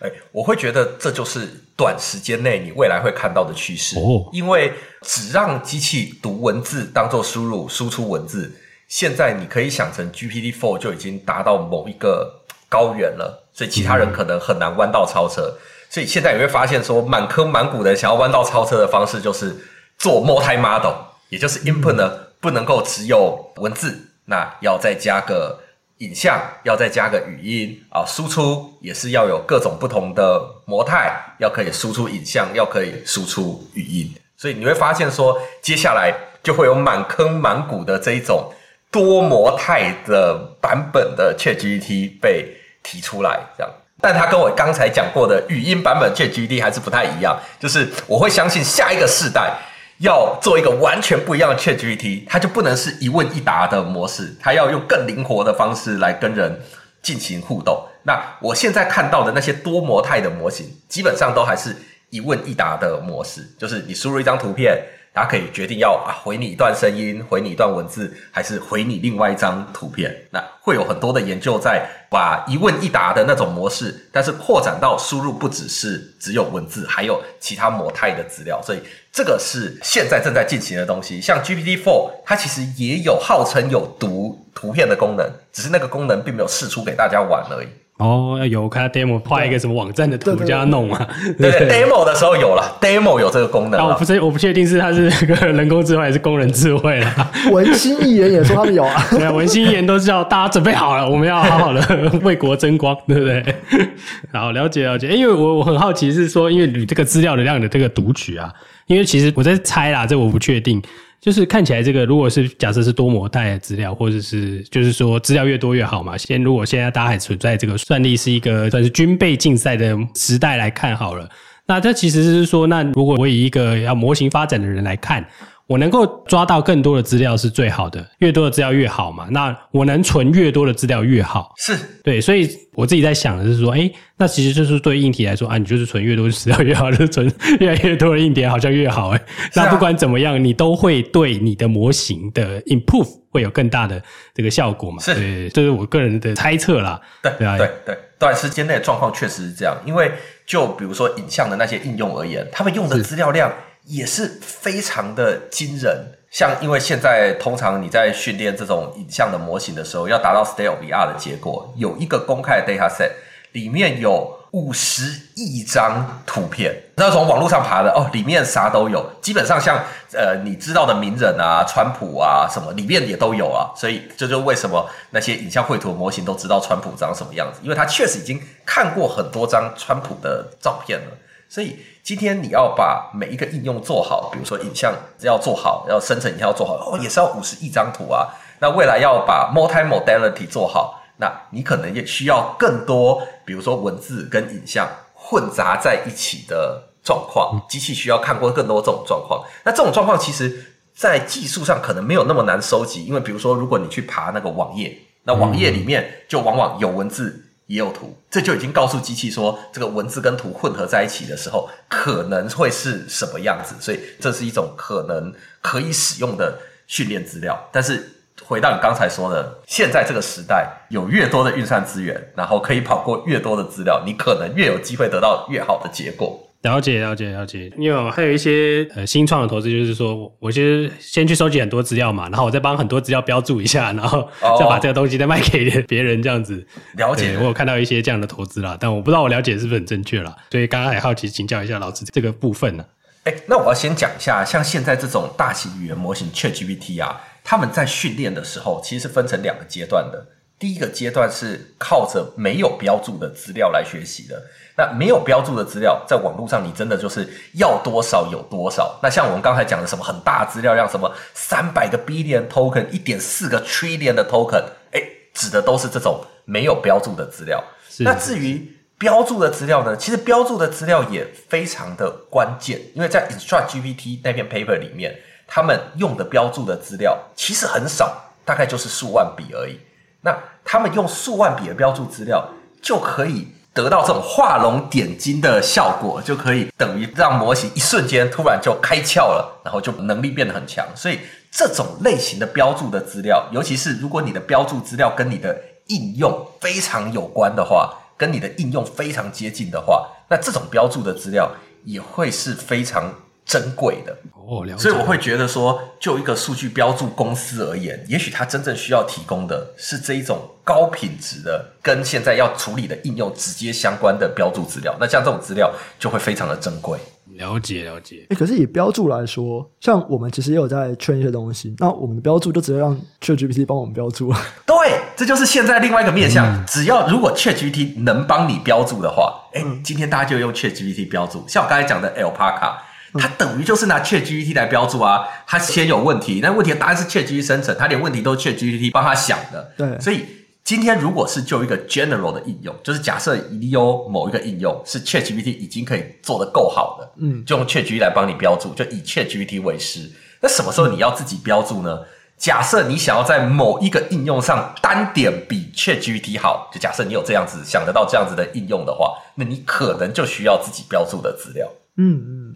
Speaker 3: 哎，我会觉得这就是短时间内你未来会看到的趋势。
Speaker 2: 哦，
Speaker 3: 因为只让机器读文字当做输入，输出文字。现在你可以想成 GPT Four 就已经达到某一个高原了，所以其他人可能很难弯道超车。嗯、所以现在你会发现说，满坑满谷的想要弯道超车的方式就是做 multi-model，也就是 input 呢不能够只有文字。那要再加个影像，要再加个语音啊，输出也是要有各种不同的模态，要可以输出影像，要可以输出语音，所以你会发现说，接下来就会有满坑满谷的这一种多模态的版本的 ChatGPT 被提出来，这样，但它跟我刚才讲过的语音版本 ChatGPT 还是不太一样，就是我会相信下一个世代。要做一个完全不一样的 ChatGPT，它就不能是一问一答的模式，它要用更灵活的方式来跟人进行互动。那我现在看到的那些多模态的模型，基本上都还是一问一答的模式，就是你输入一张图片。大家可以决定要啊回你一段声音，回你一段文字，还是回你另外一张图片。那会有很多的研究在把一问一答的那种模式，但是扩展到输入不只是只有文字，还有其他模态的资料。所以这个是现在正在进行的东西。像 GPT-4，它其实也有号称有读图片的功能，只是那个功能并没有试出给大家玩而已。
Speaker 2: 哦，有看他 demo 画一个什么网站的图叫他弄嘛？
Speaker 3: 对，对，，demo 的时候有了，demo 有这个功能。
Speaker 2: 啊，我不是我不确定是它是那个人工智慧还是工人智慧了。
Speaker 1: 文心一言也说他们有啊，
Speaker 2: 对啊，文心一言都知道大家准备好了，我们要好好的为国争光，对不对？好，了解了解。因为我我很好奇是说，因为你这个资料的量的这个读取啊，因为其实我在猜啦，这我不确定。就是看起来这个，如果是假设是多模态的资料，或者是就是说资料越多越好嘛。先如果现在大家还存在这个算力是一个算是军备竞赛的时代来看好了，那这其实是说，那如果我以一个要模型发展的人来看。我能够抓到更多的资料是最好的，越多的资料越好嘛。那我能存越多的资料越好，
Speaker 3: 是
Speaker 2: 对。所以我自己在想的是说，哎，那其实就是对硬体来说啊，你就是存越多的资料越好，就是存 越来越多的硬碟好像越好诶。那不管怎么样，你都会对你的模型的 improve 会有更大的这个效果嘛？
Speaker 3: 是，
Speaker 2: 对，这是我个人的猜测啦。
Speaker 3: 对对对对，短时间内的状况确实是这样。因为就比如说影像的那些应用而言，他们用的资料量。也是非常的惊人，像因为现在通常你在训练这种影像的模型的时候，要达到 STAYOR 的结果，有一个公开的 data set，里面有五十亿张图片，那从网络上爬的哦，里面啥都有，基本上像呃你知道的名人啊、川普啊什么，里面也都有啊，所以这就是为什么那些影像绘图模型都知道川普长什么样子，因为他确实已经看过很多张川普的照片了，所以。今天你要把每一个应用做好，比如说影像要做好，要生成影像要做好，哦，也是要五十亿张图啊。那未来要把 multi-modality 做好，那你可能也需要更多，比如说文字跟影像混杂在一起的状况。机器需要看过更多这种状况。那这种状况其实，在技术上可能没有那么难收集，因为比如说，如果你去爬那个网页，那网页里面就往往有文字。也有图，这就已经告诉机器说，这个文字跟图混合在一起的时候，可能会是什么样子。所以这是一种可能可以使用的训练资料。但是回到你刚才说的，现在这个时代，有越多的运算资源，然后可以跑过越多的资料，你可能越有机会得到越好的结果。
Speaker 2: 了解了解了解，因为还有一些呃新创的投资，就是说我其实先去收集很多资料嘛，然后我再帮很多资料标注一下，然后再把这个东西再卖给别人这样子。
Speaker 3: 了解，
Speaker 2: 我有看到一些这样的投资啦，但我不知道我了解是不是很正确啦，所以刚刚还好奇请教一下老师这个部分呢。
Speaker 3: 哎，那我要先讲一下，像现在这种大型语言模型 ChatGPT 啊，他们在训练的时候其实是分成两个阶段的。第一个阶段是靠着没有标注的资料来学习的。那没有标注的资料，在网络上你真的就是要多少有多少。那像我们刚才讲的什么很大资料量，什么三百个 billion token，一点四个 trillion 的 token，哎，指的都是这种没有标注的资料。那至于标注的资料呢？其实标注的资料也非常的关键，因为在 Instruct GPT 那篇 paper 里面，他们用的标注的资料其实很少，大概就是数万笔而已。那他们用数万笔的标注资料就可以。得到这种画龙点睛的效果，就可以等于让模型一瞬间突然就开窍了，然后就能力变得很强。所以这种类型的标注的资料，尤其是如果你的标注资料跟你的应用非常有关的话，跟你的应用非常接近的话，那这种标注的资料也会是非常珍贵的
Speaker 2: 哦，了解。
Speaker 3: 所以我会觉得说，就一个数据标注公司而言，也许它真正需要提供的是这一种高品质的，跟现在要处理的应用直接相关的标注资料。那像这种资料就会非常的珍贵。
Speaker 2: 了解了解。
Speaker 1: 诶，可是以标注来说，像我们其实也有在圈一些东西，那我们的标注就直接让 ChatGPT 帮我们标注。
Speaker 3: 对，这就是现在另外一个面向。
Speaker 2: 嗯、
Speaker 3: 只要如果 ChatGPT 能帮你标注的话，诶、嗯，今天大家就用 ChatGPT 标注。像我刚才讲的 Alpaca。它等于就是拿 ChatGPT 来标注啊，它先有问题，那问题的答案是 ChatGPT 生成，它连问题都是 ChatGPT 帮他想的。
Speaker 1: 对，
Speaker 3: 所以今天如果是就一个 general 的应用，就是假设你有某一个应用是 ChatGPT 已经可以做得够好的，嗯，就用 ChatGPT 来帮你标注，就以 ChatGPT 为师。那什么时候你要自己标注呢？假设你想要在某一个应用上单点比 ChatGPT 好，就假设你有这样子想得到这样子的应用的话，那你可能就需要自己标注的资料。
Speaker 1: 嗯嗯。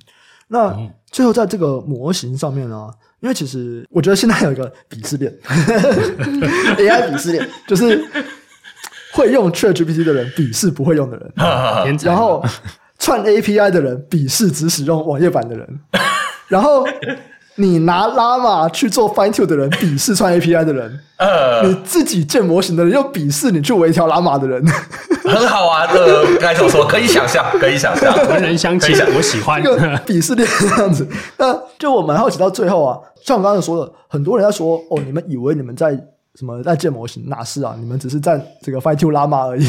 Speaker 1: 那最后在这个模型上面呢，因为其实我觉得现在有一个鄙视链，AI 鄙视链就是会用 ChatGPT 的人鄙视不会用的人，然后串 API 的人鄙视只使用网页版的人，然后。你拿 Llama 去做 fine tune 的人，鄙视穿 API 的人；呃，你自己建模型的人又鄙视你去微调 Llama 的人。
Speaker 3: 很好啊，呃，该怎么说？可以想象，可以想象，
Speaker 2: 文人相轻，我喜欢
Speaker 1: 这个鄙视链这样子。那就我蛮好奇到最后啊，像我刚才说的，很多人在说哦，你们以为你们在什么在建模型？哪是啊？你们只是在这个 fine tune Llama 而已。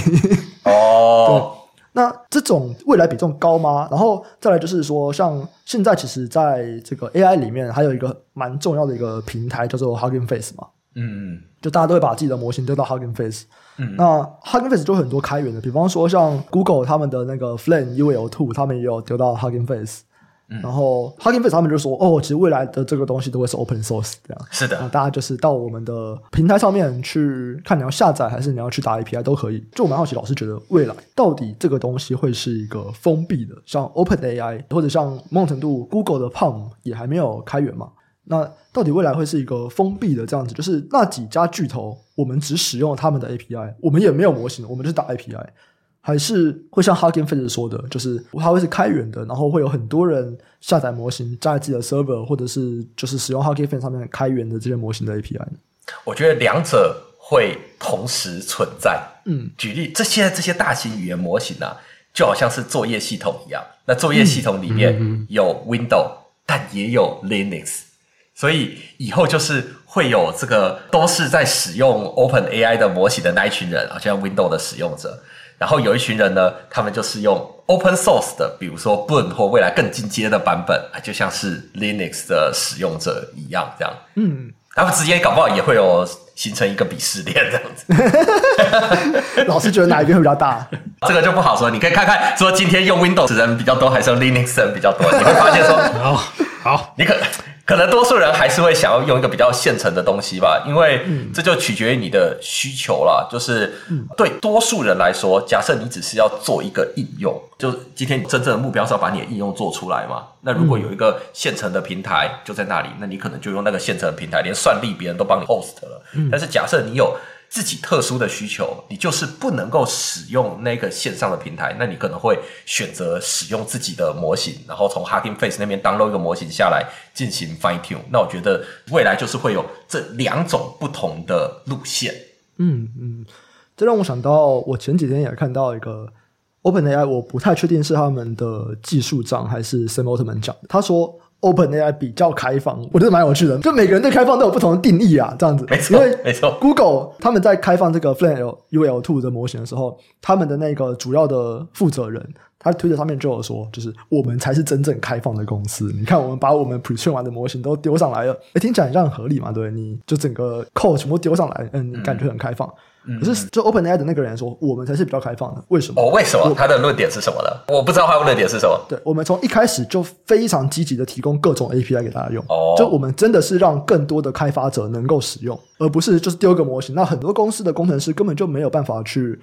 Speaker 1: 哦。那这种未来比重高吗？然后再来就是说，像现在其实在这个 AI 里面，还有一个蛮重要的一个平台叫做 Hugging Face 嘛。嗯，就大家都会把自己的模型丢到 Hugging Face。嗯，那 Hugging Face 就很多开源的，比方说像 Google 他们的那个 Flame UL2，他们也有丢到 Hugging Face。嗯、然后 Hugging Face 他们就说：“哦，其实未来的这个东西都会是 Open Source 这样。”
Speaker 3: 是的，
Speaker 1: 大家就是到我们的平台上面去看，你要下载还是你要去打 API 都可以。就我蛮好奇，老师觉得未来到底这个东西会是一个封闭的，像 Open AI 或者像某种程度 Google 的 PaLM 也还没有开源嘛？那到底未来会是一个封闭的这样子？就是那几家巨头，我们只使用他们的 API，我们也没有模型，我们就是打 API。还是会像 Hugging Face 说的，就是它会是开源的，然后会有很多人下载模型，加在自己的 server，或者是就是使用 Hugging Face 上面开源的这些模型的 API。
Speaker 3: 我觉得两者会同时存在。嗯，举例，这些这些大型语言模型啊，就好像是作业系统一样。那作业系统里面有 Windows，嗯，但也有 Linux，所以以后就是会有这个都是在使用 Open AI 的模型的那一群人，好像 Windows 的使用者。然后有一群人呢，他们就是用 open source 的，比如说 Boon 或未来更进阶的版本，就像是 Linux 的使用者一样，这样。嗯，他们之间搞不好也会有形成一个鄙视链这样子。
Speaker 1: 老师觉得哪一边会比较大？
Speaker 3: 这个就不好说。你可以看看，说今天用 Windows 的人比较多，还是用 Linux 的人比较多？你会发现说，
Speaker 2: 好，好，
Speaker 3: 你可。可能多数人还是会想要用一个比较现成的东西吧，因为这就取决于你的需求啦。就是对多数人来说，假设你只是要做一个应用，就今天真正的目标是要把你的应用做出来嘛。那如果有一个现成的平台就在那里，那你可能就用那个现成的平台，连算力别人都帮你 host 了。但是假设你有自己特殊的需求，你就是不能够使用那个线上的平台，那你可能会选择使用自己的模型，然后从 Hugging Face 那边 download 一个模型下来进行 fine tune。那我觉得未来就是会有这两种不同的路线。
Speaker 1: 嗯嗯，这让我想到，我前几天也看到一个 OpenAI，我不太确定是他们的技术长还是 Sam Altman 讲的，他说。OpenAI 比较开放，我觉得蛮有趣的。就每个人对开放都有不同的定义啊，这样子。
Speaker 3: 没错，
Speaker 1: 因为
Speaker 3: 没错。
Speaker 1: Google 他们在开放这个 Flame UL2 的模型的时候，他们的那个主要的负责人，他推特上面就有说，就是我们才是真正开放的公司。你看，我们把我们 pre-train 完的模型都丢上来了，诶，听起来这样很合理嘛？对，你就整个 code 全部丢上来，嗯，你感觉很开放。嗯可是，就 OpenAI 的那个人说，我们才是比较开放的。为什么？
Speaker 3: 哦，为什么？他的论点是什么呢？我不知道他的论点是什么。
Speaker 1: 对，我们从一开始就非常积极的提供各种 API 给大家用。哦，就我们真的是让更多的开发者能够使用，而不是就是丢个模型。那很多公司的工程师根本就没有办法去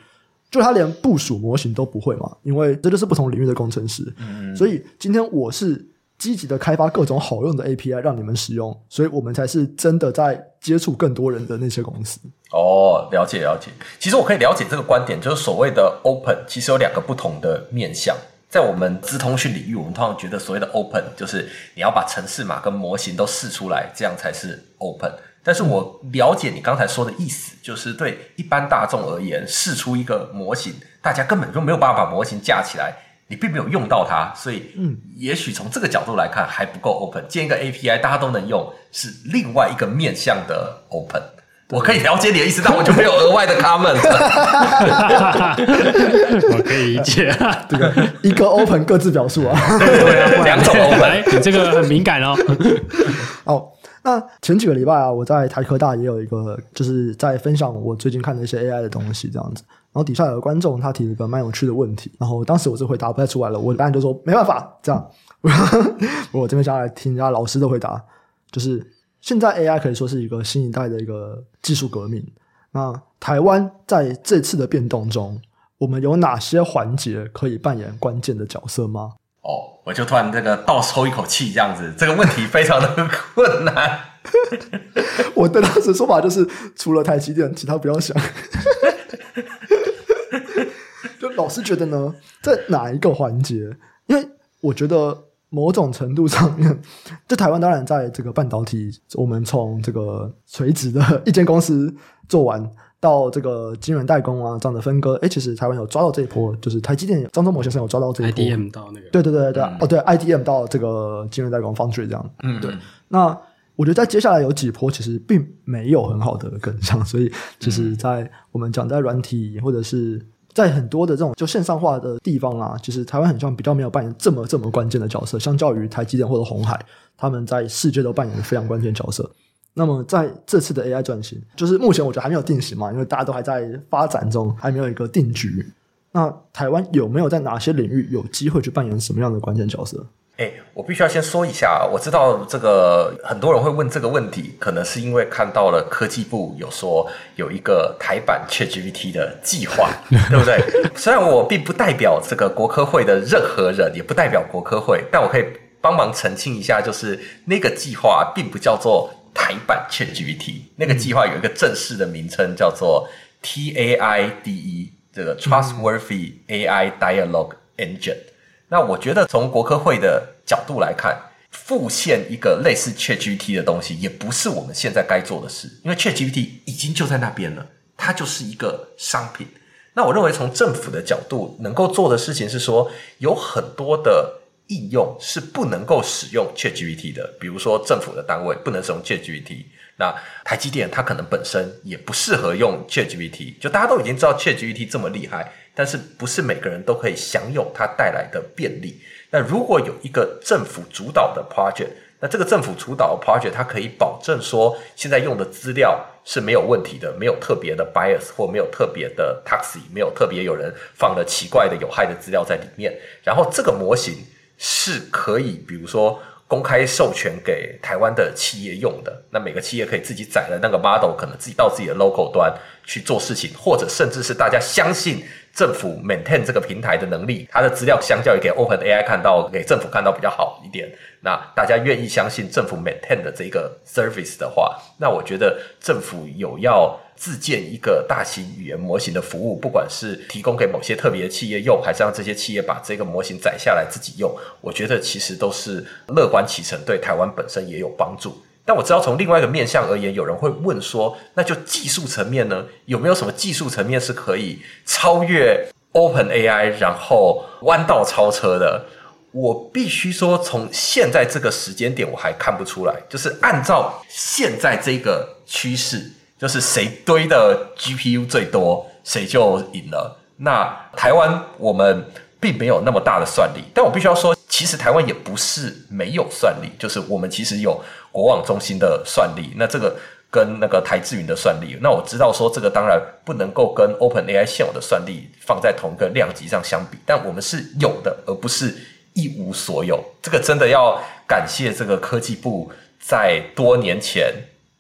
Speaker 1: 就他连部署模型都不会嘛，因为这就是不同领域的工程师。嗯，所以今天我是积极的开发各种好用的 API 让你们使用，所以我们才是真的在接触更多人的那些公司。
Speaker 3: 哦，了解了解。其实我可以了解这个观点，就是所谓的 open，其实有两个不同的面向。在我们资通讯领域，我们通常觉得所谓的 open 就是你要把程式码跟模型都试出来，这样才是 open。但是我了解你刚才说的意思，就是对一般大众而言，试出一个模型，大家根本就没有办法把模型架起来，你并没有用到它，所以，嗯，也许从这个角度来看还不够 open。建一个 API 大家都能用，是另外一个面向的 open。我可以了解你的意思，但我就没有额外的 comment。
Speaker 2: 我可以理解啊，
Speaker 1: 这个 一个 open 各自表述啊，
Speaker 3: 两种 open，
Speaker 2: 你这个很敏感哦。
Speaker 1: 哦。那前几个礼拜啊，我在台科大也有一个，就是在分享我最近看的一些 AI 的东西这样子。然后底下有个观众他提了一个蛮有趣的问题，然后当时我是回答不太出来了，我当然就说没办法这样。我这边想要来听一下老师的回答，就是现在 AI 可以说是一个新一代的一个技术革命。那台湾在这次的变动中，我们有哪些环节可以扮演关键的角色吗？
Speaker 3: 哦，我就突然这个倒抽一口气，这样子，这个问题非常的困难。
Speaker 1: 我的当时说法就是，除了台积电，其他不要想。老师觉得呢，在哪一个环节？因为我觉得某种程度上面，就台湾当然在这个半导体，我们从这个垂直的一间公司做完。到这个晶圆代工啊，这样的分割，哎，其实台湾有抓到这一波，就是台积电张忠谋先生有抓到这一波
Speaker 2: ，IDM 到那
Speaker 1: 个，对对对对，哦对，IDM 到这个晶圆代工 Foundry 这样，嗯，对。那我觉得在接下来有几波其实并没有很好的跟上，所以其实，在我们讲在软体或者是在很多的这种就线上化的地方啊，其实台湾很像比较没有扮演这么这么关键的角色，相较于台积电或者鸿海，他们在世界都扮演非常关键角色。那么在这次的 AI 转型，就是目前我觉得还没有定型嘛，因为大家都还在发展中，还没有一个定局。那台湾有没有在哪些领域有机会去扮演什么样的关键角色？
Speaker 3: 哎，我必须要先说一下，我知道这个很多人会问这个问题，可能是因为看到了科技部有说有一个台版 ChatGPT 的计划，对不对？虽然我并不代表这个国科会的任何人，也不代表国科会，但我可以帮忙澄清一下，就是那个计划并不叫做。台版 ChatGPT 那个计划有一个正式的名称，叫做 TAIDE，这个 Trustworthy AI Dialogue Engine。那我觉得从国科会的角度来看，复现一个类似 ChatGPT 的东西，也不是我们现在该做的事，因为 ChatGPT 已经就在那边了，它就是一个商品。那我认为从政府的角度能够做的事情是说，有很多的。应用是不能够使用 ChatGPT 的，比如说政府的单位不能使用 ChatGPT。那台积电它可能本身也不适合用 ChatGPT。就大家都已经知道 ChatGPT 这么厉害，但是不是每个人都可以享有它带来的便利。那如果有一个政府主导的 project，那这个政府主导的 project 它可以保证说现在用的资料是没有问题的，没有特别的 bias 或没有特别的 taxi，没有特别有人放了奇怪的有害的资料在里面。然后这个模型。是可以，比如说公开授权给台湾的企业用的，那每个企业可以自己载了那个 model，可能自己到自己的 local 端去做事情，或者甚至是大家相信政府 maintain 这个平台的能力，它的资料相较于给 Open AI 看到，给政府看到比较好一点。那大家愿意相信政府 maintain 的这个 service 的话，那我觉得政府有要。自建一个大型语言模型的服务，不管是提供给某些特别的企业用，还是让这些企业把这个模型载下来自己用，我觉得其实都是乐观其成，对台湾本身也有帮助。但我知道从另外一个面向而言，有人会问说，那就技术层面呢？有没有什么技术层面是可以超越 OpenAI，然后弯道超车的？我必须说，从现在这个时间点，我还看不出来。就是按照现在这个趋势。就是谁堆的 GPU 最多，谁就赢了。那台湾我们并没有那么大的算力，但我必须要说，其实台湾也不是没有算力，就是我们其实有国网中心的算力。那这个跟那个台智云的算力，那我知道说这个当然不能够跟 OpenAI 现有的算力放在同一个量级上相比，但我们是有的，而不是一无所有。这个真的要感谢这个科技部在多年前。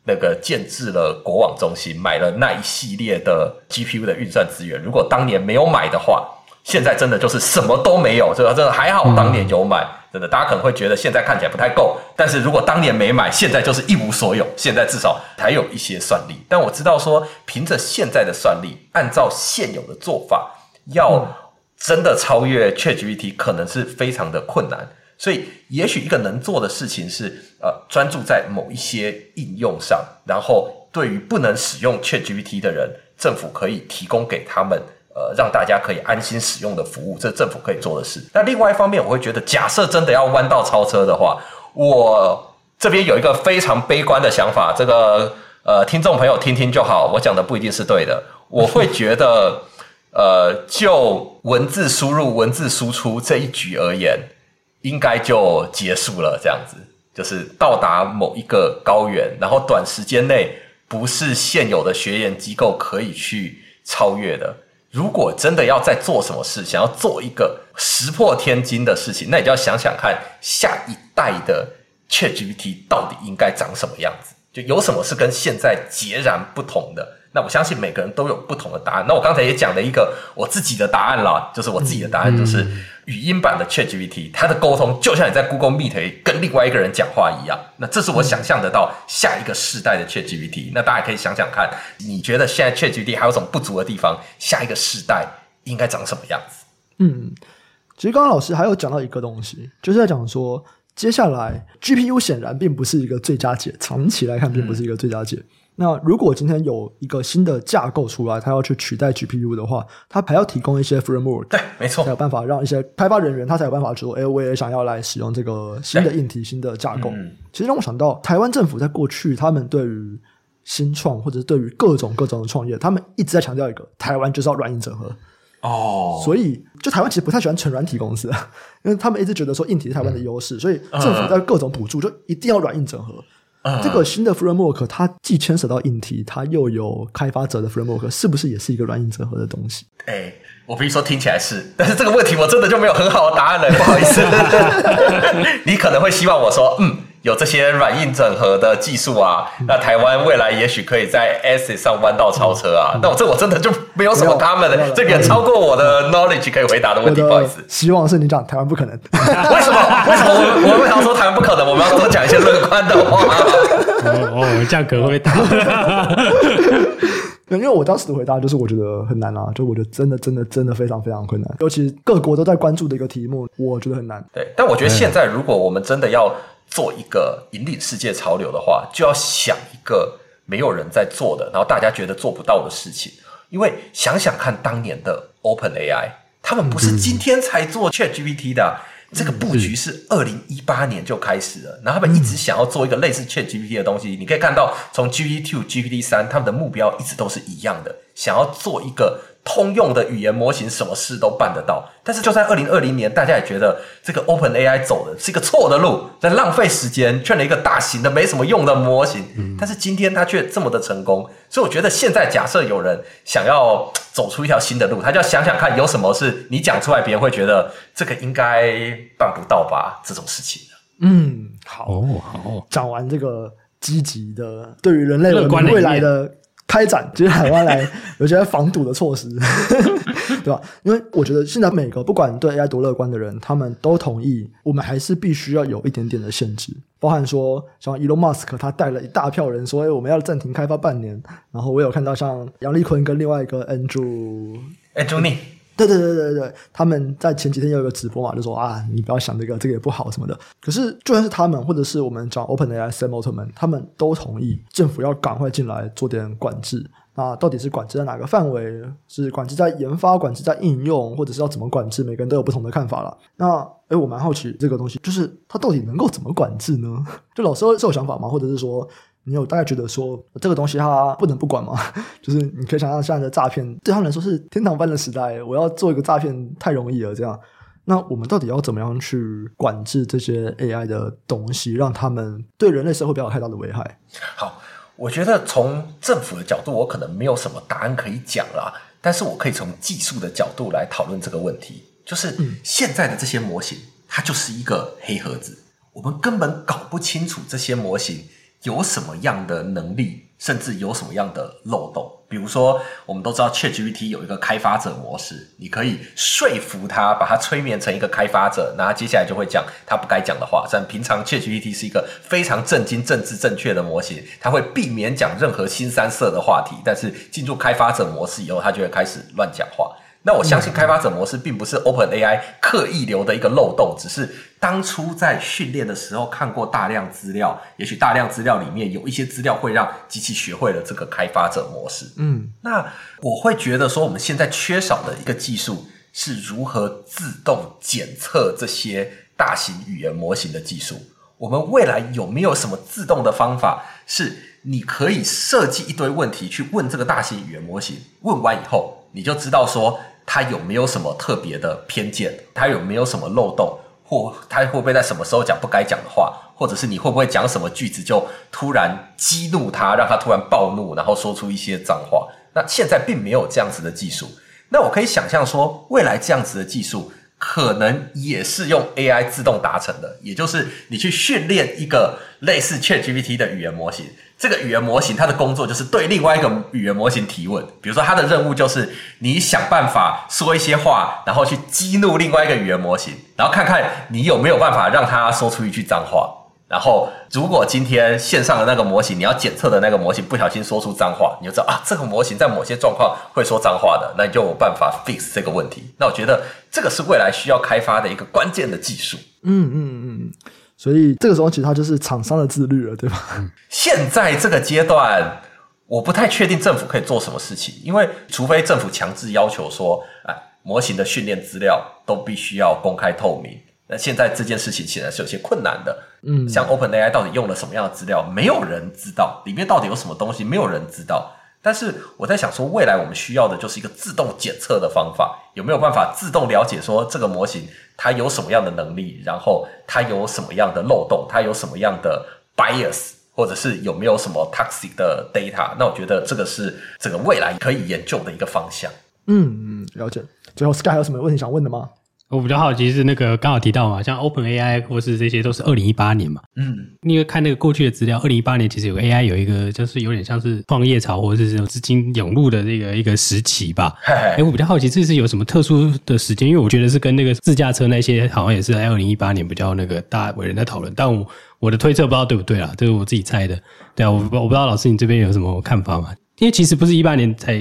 Speaker 3: 那个建置了国网中心，买了那一系列的 GPU 的运算资源。如果当年没有买的话，现在真的就是什么都没有。这个真的还好，当年有买，真的大家可能会觉得现在看起来不太够。但是如果当年没买，现在就是一无所有。现在至少还有一些算力。但我知道说，凭着现在的算力，按照现有的做法，要真的超越 ChatGPT，可能是非常的困难。所以，也许一个能做的事情是，呃，专注在某一些应用上，然后对于不能使用 ChatGPT 的人，政府可以提供给他们，呃，让大家可以安心使用的服务，这是政府可以做的事。那另外一方面，我会觉得，假设真的要弯道超车的话，我这边有一个非常悲观的想法，这个呃，听众朋友听听就好，我讲的不一定是对的。我会觉得，呃，就文字输入、文字输出这一局而言。应该就结束了，这样子就是到达某一个高原，然后短时间内不是现有的学研机构可以去超越的。如果真的要再做什么事，想要做一个石破天惊的事情，那你就要想想看，下一代的 ChatGPT 到底应该长什么样子，就有什么是跟现在截然不同的。那我相信每个人都有不同的答案。那我刚才也讲了一个我自己的答案啦，就是我自己的答案就是语音版的 ChatGPT，它的沟通就像你在 Google Meet 跟另外一个人讲话一样。那这是我想象得到下一个世代的 ChatGPT。那大家可以想想看，你觉得现在 ChatGPT 还有什么不足的地方？下一个世代应该长什么样子？
Speaker 1: 嗯，其实刚刚老师还有讲到一个东西，就是在讲说，接下来 GPU 显然并不是一个最佳解，长期来看并不是一个最佳解。嗯那如果今天有一个新的架构出来，它要去取代 GPU 的话，它还要提供一些 framework，
Speaker 3: 对，没错，
Speaker 1: 才有办法让一些开发人员他才有办法说，哎，我也想要来使用这个新的硬体、新的架构。嗯、其实让我想到，台湾政府在过去，他们对于新创或者对于各种各种的创业，他们一直在强调一个，台湾就是要软硬整合。哦，所以就台湾其实不太喜欢纯软体公司，因为他们一直觉得说硬体是台湾的优势，嗯、所以政府在各种补助就一定要软硬整合。Uh, 这个新的 framework 它既牵扯到硬体，它又有开发者的 framework，是不是也是一个软硬整合的东西？
Speaker 3: 哎，我必须说听起来是，但是这个问题我真的就没有很好的答案了，不好意思。你可能会希望我说，嗯。有这些软硬整合的技术啊，那台湾未来也许可以在 ASIC 上弯道超车啊。那我这我真的就没有什么他们的，这个超过我的 knowledge 可以回答的问题。不好意思，
Speaker 1: 希望是你讲台湾不可能。
Speaker 3: 为什么？为什么我我为什么说台湾不可能？我们要多讲一些乐观的话。
Speaker 2: 哦，这样可能会大。
Speaker 1: 因为我当时的回答就是我觉得很难啊，就我觉得真的真的真的非常非常困难，尤其各国都在关注的一个题目，我觉得很难。
Speaker 3: 对，但我觉得现在如果我们真的要做一个引领世界潮流的话，就要想一个没有人在做的，然后大家觉得做不到的事情。因为想想看，当年的 OpenAI，他们不是今天才做 ChatGPT 的。这个布局是二零一八年就开始了，然后他们一直想要做一个类似 ChatGPT 的东西。你可以看到，从 GPT Two、GPT 三，他们的目标一直都是一样的，想要做一个。通用的语言模型，什么事都办得到。但是就在二零二零年，大家也觉得这个 OpenAI 走的是一个错的路，在浪费时间，劝了一个大型的没什么用的模型。嗯、但是今天它却这么的成功，所以我觉得现在假设有人想要走出一条新的路，他就要想想看有什么是你讲出来，别人会觉得这个应该办不到吧？这种事情。
Speaker 1: 嗯，好，好，讲完这个积极的，对于人类文明未来的。开展就是海外来有些防堵的措施，对吧？因为我觉得现在每个不管对 AI 多乐观的人，他们都同意，我们还是必须要有一点点的限制，包含说像 Elon Musk 他带了一大票人说，哎，我们要暂停开发半年。然后我有看到像杨立坤跟另外一个 Andrew
Speaker 3: Andrew Ng
Speaker 1: 对对对对对，他们在前几天有一个直播嘛，就说啊，你不要想这个，这个也不好什么的。可是就算是他们，或者是我们讲 OpenAI、Sam Altman，他们都同意政府要赶快进来做点管制。那到底是管制在哪个范围？是管制在研发、管制在应用，或者是要怎么管制？每个人都有不同的看法了。那诶，我蛮好奇这个东西，就是它到底能够怎么管制呢？就老师是有想法吗？或者是说？你有大概觉得说这个东西它不能不管吗？就是你可以想象现在的诈骗对他们来说是天堂般的时代，我要做一个诈骗太容易了。这样，那我们到底要怎么样去管制这些 AI 的东西，让他们对人类社会不要有太大的危害？
Speaker 3: 好，我觉得从政府的角度，我可能没有什么答案可以讲啦，但是我可以从技术的角度来讨论这个问题。就是现在的这些模型，它就是一个黑盒子，我们根本搞不清楚这些模型。有什么样的能力，甚至有什么样的漏洞。比如说，我们都知道 ChatGPT 有一个开发者模式，你可以说服他，把他催眠成一个开发者，那他接下来就会讲他不该讲的话。但平常 ChatGPT 是一个非常正经、政治正确的模型，他会避免讲任何新三色的话题。但是进入开发者模式以后，他就会开始乱讲话。那我相信开发者模式并不是 OpenAI 刻意留的一个漏洞，只是当初在训练的时候看过大量资料，也许大量资料里面有一些资料会让机器学会了这个开发者模式。嗯，那我会觉得说，我们现在缺少的一个技术是如何自动检测这些大型语言模型的技术。我们未来有没有什么自动的方法，是你可以设计一堆问题去问这个大型语言模型，问完以后你就知道说。它有没有什么特别的偏见？它有没有什么漏洞？或他会不会在什么时候讲不该讲的话？或者是你会不会讲什么句子就突然激怒他，让他突然暴怒，然后说出一些脏话？那现在并没有这样子的技术。那我可以想象说，未来这样子的技术可能也是用 AI 自动达成的，也就是你去训练一个类似 ChatGPT 的语言模型。这个语言模型，它的工作就是对另外一个语言模型提问。比如说，它的任务就是你想办法说一些话，然后去激怒另外一个语言模型，然后看看你有没有办法让它说出一句脏话。然后，如果今天线上的那个模型，你要检测的那个模型不小心说出脏话，你就知道啊，这个模型在某些状况会说脏话的，那你就有办法 fix 这个问题。那我觉得这个是未来需要开发的一个关键的技术。
Speaker 1: 嗯嗯嗯。所以这个时候，其实它就是厂商的自律了，对吧？
Speaker 3: 现在这个阶段，我不太确定政府可以做什么事情，因为除非政府强制要求说，哎，模型的训练资料都必须要公开透明。那现在这件事情显然是有些困难的。嗯，像 OpenAI 到底用了什么样的资料，没有人知道，里面到底有什么东西，没有人知道。但是我在想说，未来我们需要的就是一个自动检测的方法，有没有办法自动了解说这个模型它有什么样的能力，然后它有什么样的漏洞，它有什么样的 bias，或者是有没有什么 toxic 的 data？那我觉得这个是整个未来可以研究的一个方向。
Speaker 1: 嗯嗯，了解。最后 Sky 还有什么问题想问的吗？
Speaker 2: 我比较好奇是那个刚好提到嘛，像 OpenAI 或是这些都是二零一八年嘛，嗯，因为看那个过去的资料，二零一八年其实有个 AI 有一个就是有点像是创业潮或者是这种资金涌入的这个一个时期吧。哎，我比较好奇这是有什么特殊的时间？因为我觉得是跟那个自驾车那些好像也是在二零一八年比较那个大伟人在讨论，但我我的推测不知道对不对啦，这是我自己猜的。对啊，我我不知道老师你这边有什么看法吗？因为其实不是一八年才。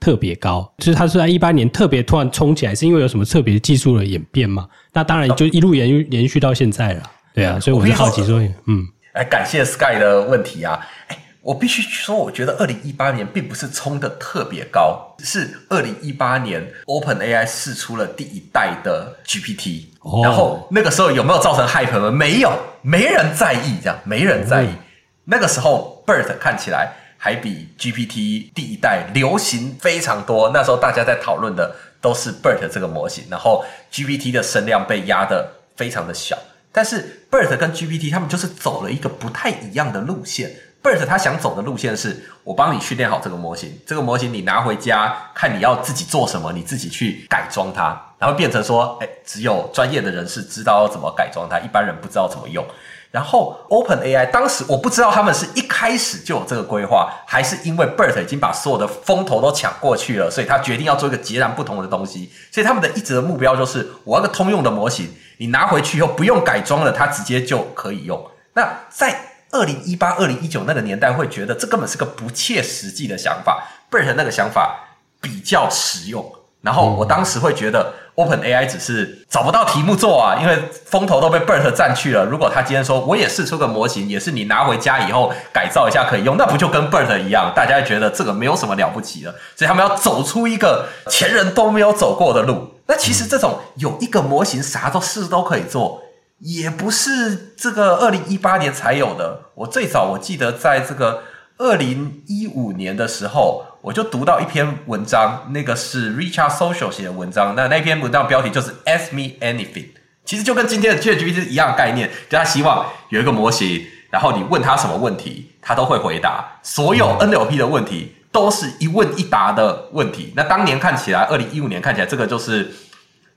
Speaker 2: 特别高，就是它是在一八年特别突然冲起来，是因为有什么特别技术的演变吗？那当然就一路延延续到现在了。对啊，所以我是好奇说，嗯，
Speaker 3: 哎，感谢 Sky 的问题啊，哎，我必须说，我觉得二零一八年并不是冲的特别高，是二零一八年 OpenAI 试出了第一代的 GPT，哦，然后那个时候有没有造成 hype 吗？没有，没人在意，这样没人在意。嗯，那个时候 BERT 看起来。还比 GPT 第一代流行非常多，那时候大家在讨论的都是 BERT 这个模型，然后 GPT 的声量被压得非常的小。但是 BERT 跟 GPT 他们就是走了一个不太一样的路线。BERT 他想走的路线是，我帮你训练好这个模型，这个模型你拿回家看你要自己做什么，你自己去改装它，然后变成说，哎，只有专业的人士知道要怎么改装它，一般人不知道怎么用。然后，OpenAI 当时我不知道他们是一开始就有这个规划，还是因为 BERT 已经把所有的风头都抢过去了，所以他决定要做一个截然不同的东西。所以他们的一直的目标就是，我要个通用的模型，你拿回去以后不用改装了，它直接就可以用。那在二零一八、二零一九那个年代，会觉得这根本是个不切实际的想法。BERT 那个想法比较实用。然后我当时会觉得，OpenAI 只是找不到题目做啊，因为风头都被 BERT 占去了。如果他今天说我也试出个模型，也是你拿回家以后改造一下可以用，那不就跟 BERT 一样？大家觉得这个没有什么了不起的，所以他们要走出一个前人都没有走过的路。那其实这种有一个模型啥都试都可以做，也不是这个二零一八年才有的。我最早我记得在这个二零一五年的时候。我就读到一篇文章，那个是 Richard Social 写的文章。那那篇文章标题就是 Ask Me Anything，其实就跟今天的 ChatGPT 一样的概念，就他希望有一个模型，然后你问他什么问题，他都会回答。所有 NLP 的问题都是一问一答的问题。那当年看起来，二零一五年看起来这个就是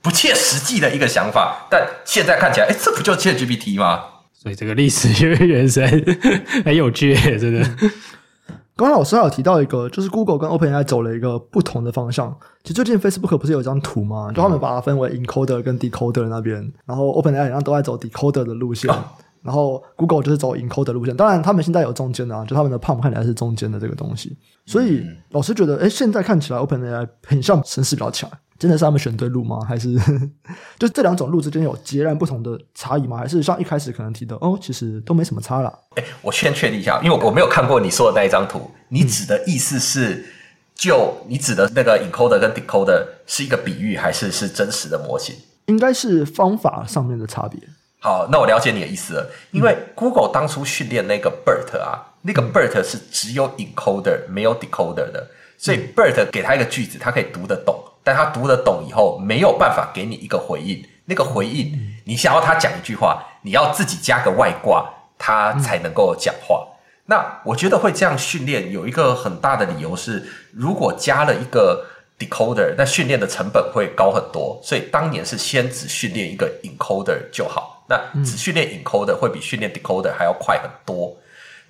Speaker 3: 不切实际的一个想法，但现在看起来，哎，这不就 ChatGPT 吗？
Speaker 2: 所以这个历史 渊源深很有趣，真的。
Speaker 1: 刚刚老师还有提到一个，就是 Google 跟 OpenAI 走了一个不同的方向。其实最近 Facebook 不是有一张图吗？就他们把它分为 encoder 跟 decoder 那边，然后 OpenAI 好像都在走 decoder 的路线，然后 Google 就是走 encoder 路线。当然，他们现在有中间的啊，就他们的 PaLM 看起来是中间的这个东西。所以老师觉得，哎，现在看起来 OpenAI 很像城市比较强。真的是他们选对路吗？还是就这两种路之间有截然不同的差异吗？还是像一开始可能提的哦，其实都没什么差啦。
Speaker 3: 哎，我先确定一下，因为我没有看过你说的那一张图。你指的意思是，嗯、就你指的那个 encoder 跟 decoder 是一个比喻，还是是真实的模型？
Speaker 1: 应该是方法上面的差别。
Speaker 3: 好，那我了解你的意思了。因为 Google 当初训练那个 BERT 啊，那个 BERT 是只有 encoder 没有 decoder 的，所以 BERT 给他一个句子，他可以读得懂。但他读得懂以后，没有办法给你一个回应。那个回应，你想要他讲一句话，你要自己加个外挂，他才能够讲话。那我觉得会这样训练，有一个很大的理由是，如果加了一个 decoder，那训练的成本会高很多。所以当年是先只训练一个 encoder 就好。那只训练 encoder 会比训练 decoder 还要快很多。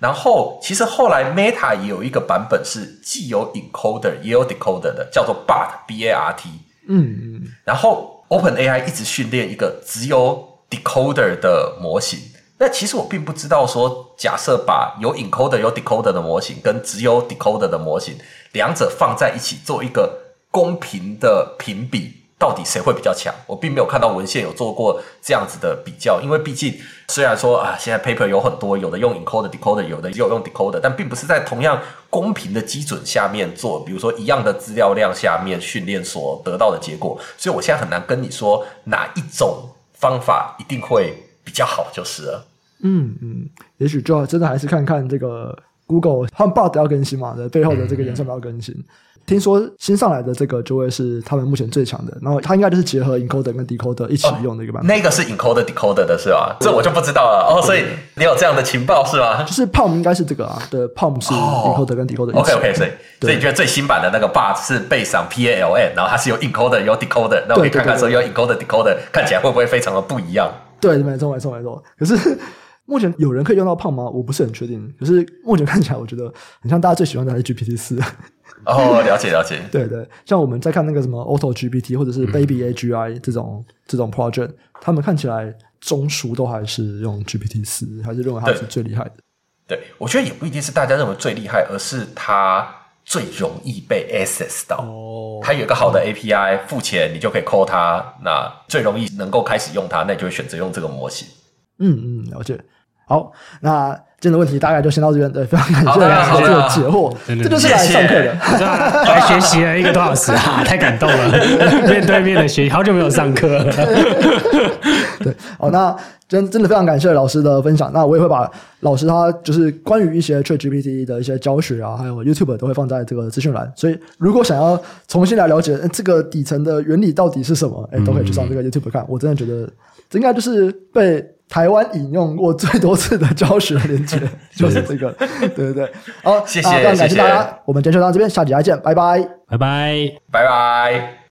Speaker 3: 然后，其实后来 Meta 也有一个版本是既有 encoder 也有 decoder 的，叫做 BART B A R T。嗯嗯。然后 OpenAI 一直训练一个只有 decoder 的模型。那其实我并不知道说，假设把有 encoder 有 decoder 的模型跟只有 decoder 的模型两者放在一起做一个公平的评比。到底谁会比较强？我并没有看到文献有做过这样子的比较，因为毕竟虽然说啊，现在 paper 有很多，有的用 encoder decoder，有的又用 decoder，但并不是在同样公平的基准下面做，比如说一样的资料量下面训练所得到的结果，所以我现在很难跟你说哪一种方法一定会比较好，就是了。
Speaker 1: 嗯嗯，也许就要真的还是看看这个 Google 他们 BART 要更新嘛，的背后的这个演算法要更新。听说新上来的这个就会是他们目前最强的，然后它应该就是结合 encoder 跟 decoder 一起用的一个版本。
Speaker 3: 哦、那个是 encoder decoder 的是吧？这我就不知道了。哦，所以你有这样的情报是吗？
Speaker 1: 就是 PaLM 应该是这个啊，对，PaLM 是 encoder 跟 decoder。
Speaker 3: OK OK，所以所以你觉得最新版的那个 BART 是 based on PaLM，然后它是有 encoder 有 decoder，那我可以看看说有 encoder decoder 看起来会不会非常的不一样？
Speaker 1: 对，没错没错没错。可是目前有人可以用到 PaLM 吗？我不是很确定。可是目前看起来，我觉得很像大家最喜欢的还是 GPT 四。
Speaker 3: 哦，了解了解，
Speaker 1: 对对，像我们在看那个什么 Auto GPT 或者是 Baby AGI 这种、嗯、这种 project，他们看起来中枢都还是用 GPT 四，还是认为它是最厉害的。
Speaker 3: 对，我觉得也不一定是大家认为最厉害，而是它最容易被 access 到。哦，它有一个好的 API，付钱你就可以 call 它，那最容易能够开始用它，那你就会选择用这个模型。
Speaker 1: 嗯嗯，了解。好，那今天的问题大概就先到这边。对，非常感谢老师的解惑，这就是来上课的，
Speaker 2: 来学习了一个多小时啊，太感动了，面对面的学习，好久没有上课了。
Speaker 1: 对，好，那真真的非常感谢老师的分享。那我也会把老师他就是关于一些 ChatGPT 的一些教学啊，还有 YouTube 都会放在这个资讯栏。所以如果想要重新来了解这个底层的原理到底是什么，哎，都可以去上这个 YouTube 看。我真的觉得这应该就是被。台湾引用过最多次的教学连接 就是这个，对对对，好，
Speaker 3: 谢谢，非常
Speaker 1: 感谢大家，我们今天就到这边，下集再见，拜拜，
Speaker 2: 拜拜，
Speaker 3: 拜拜。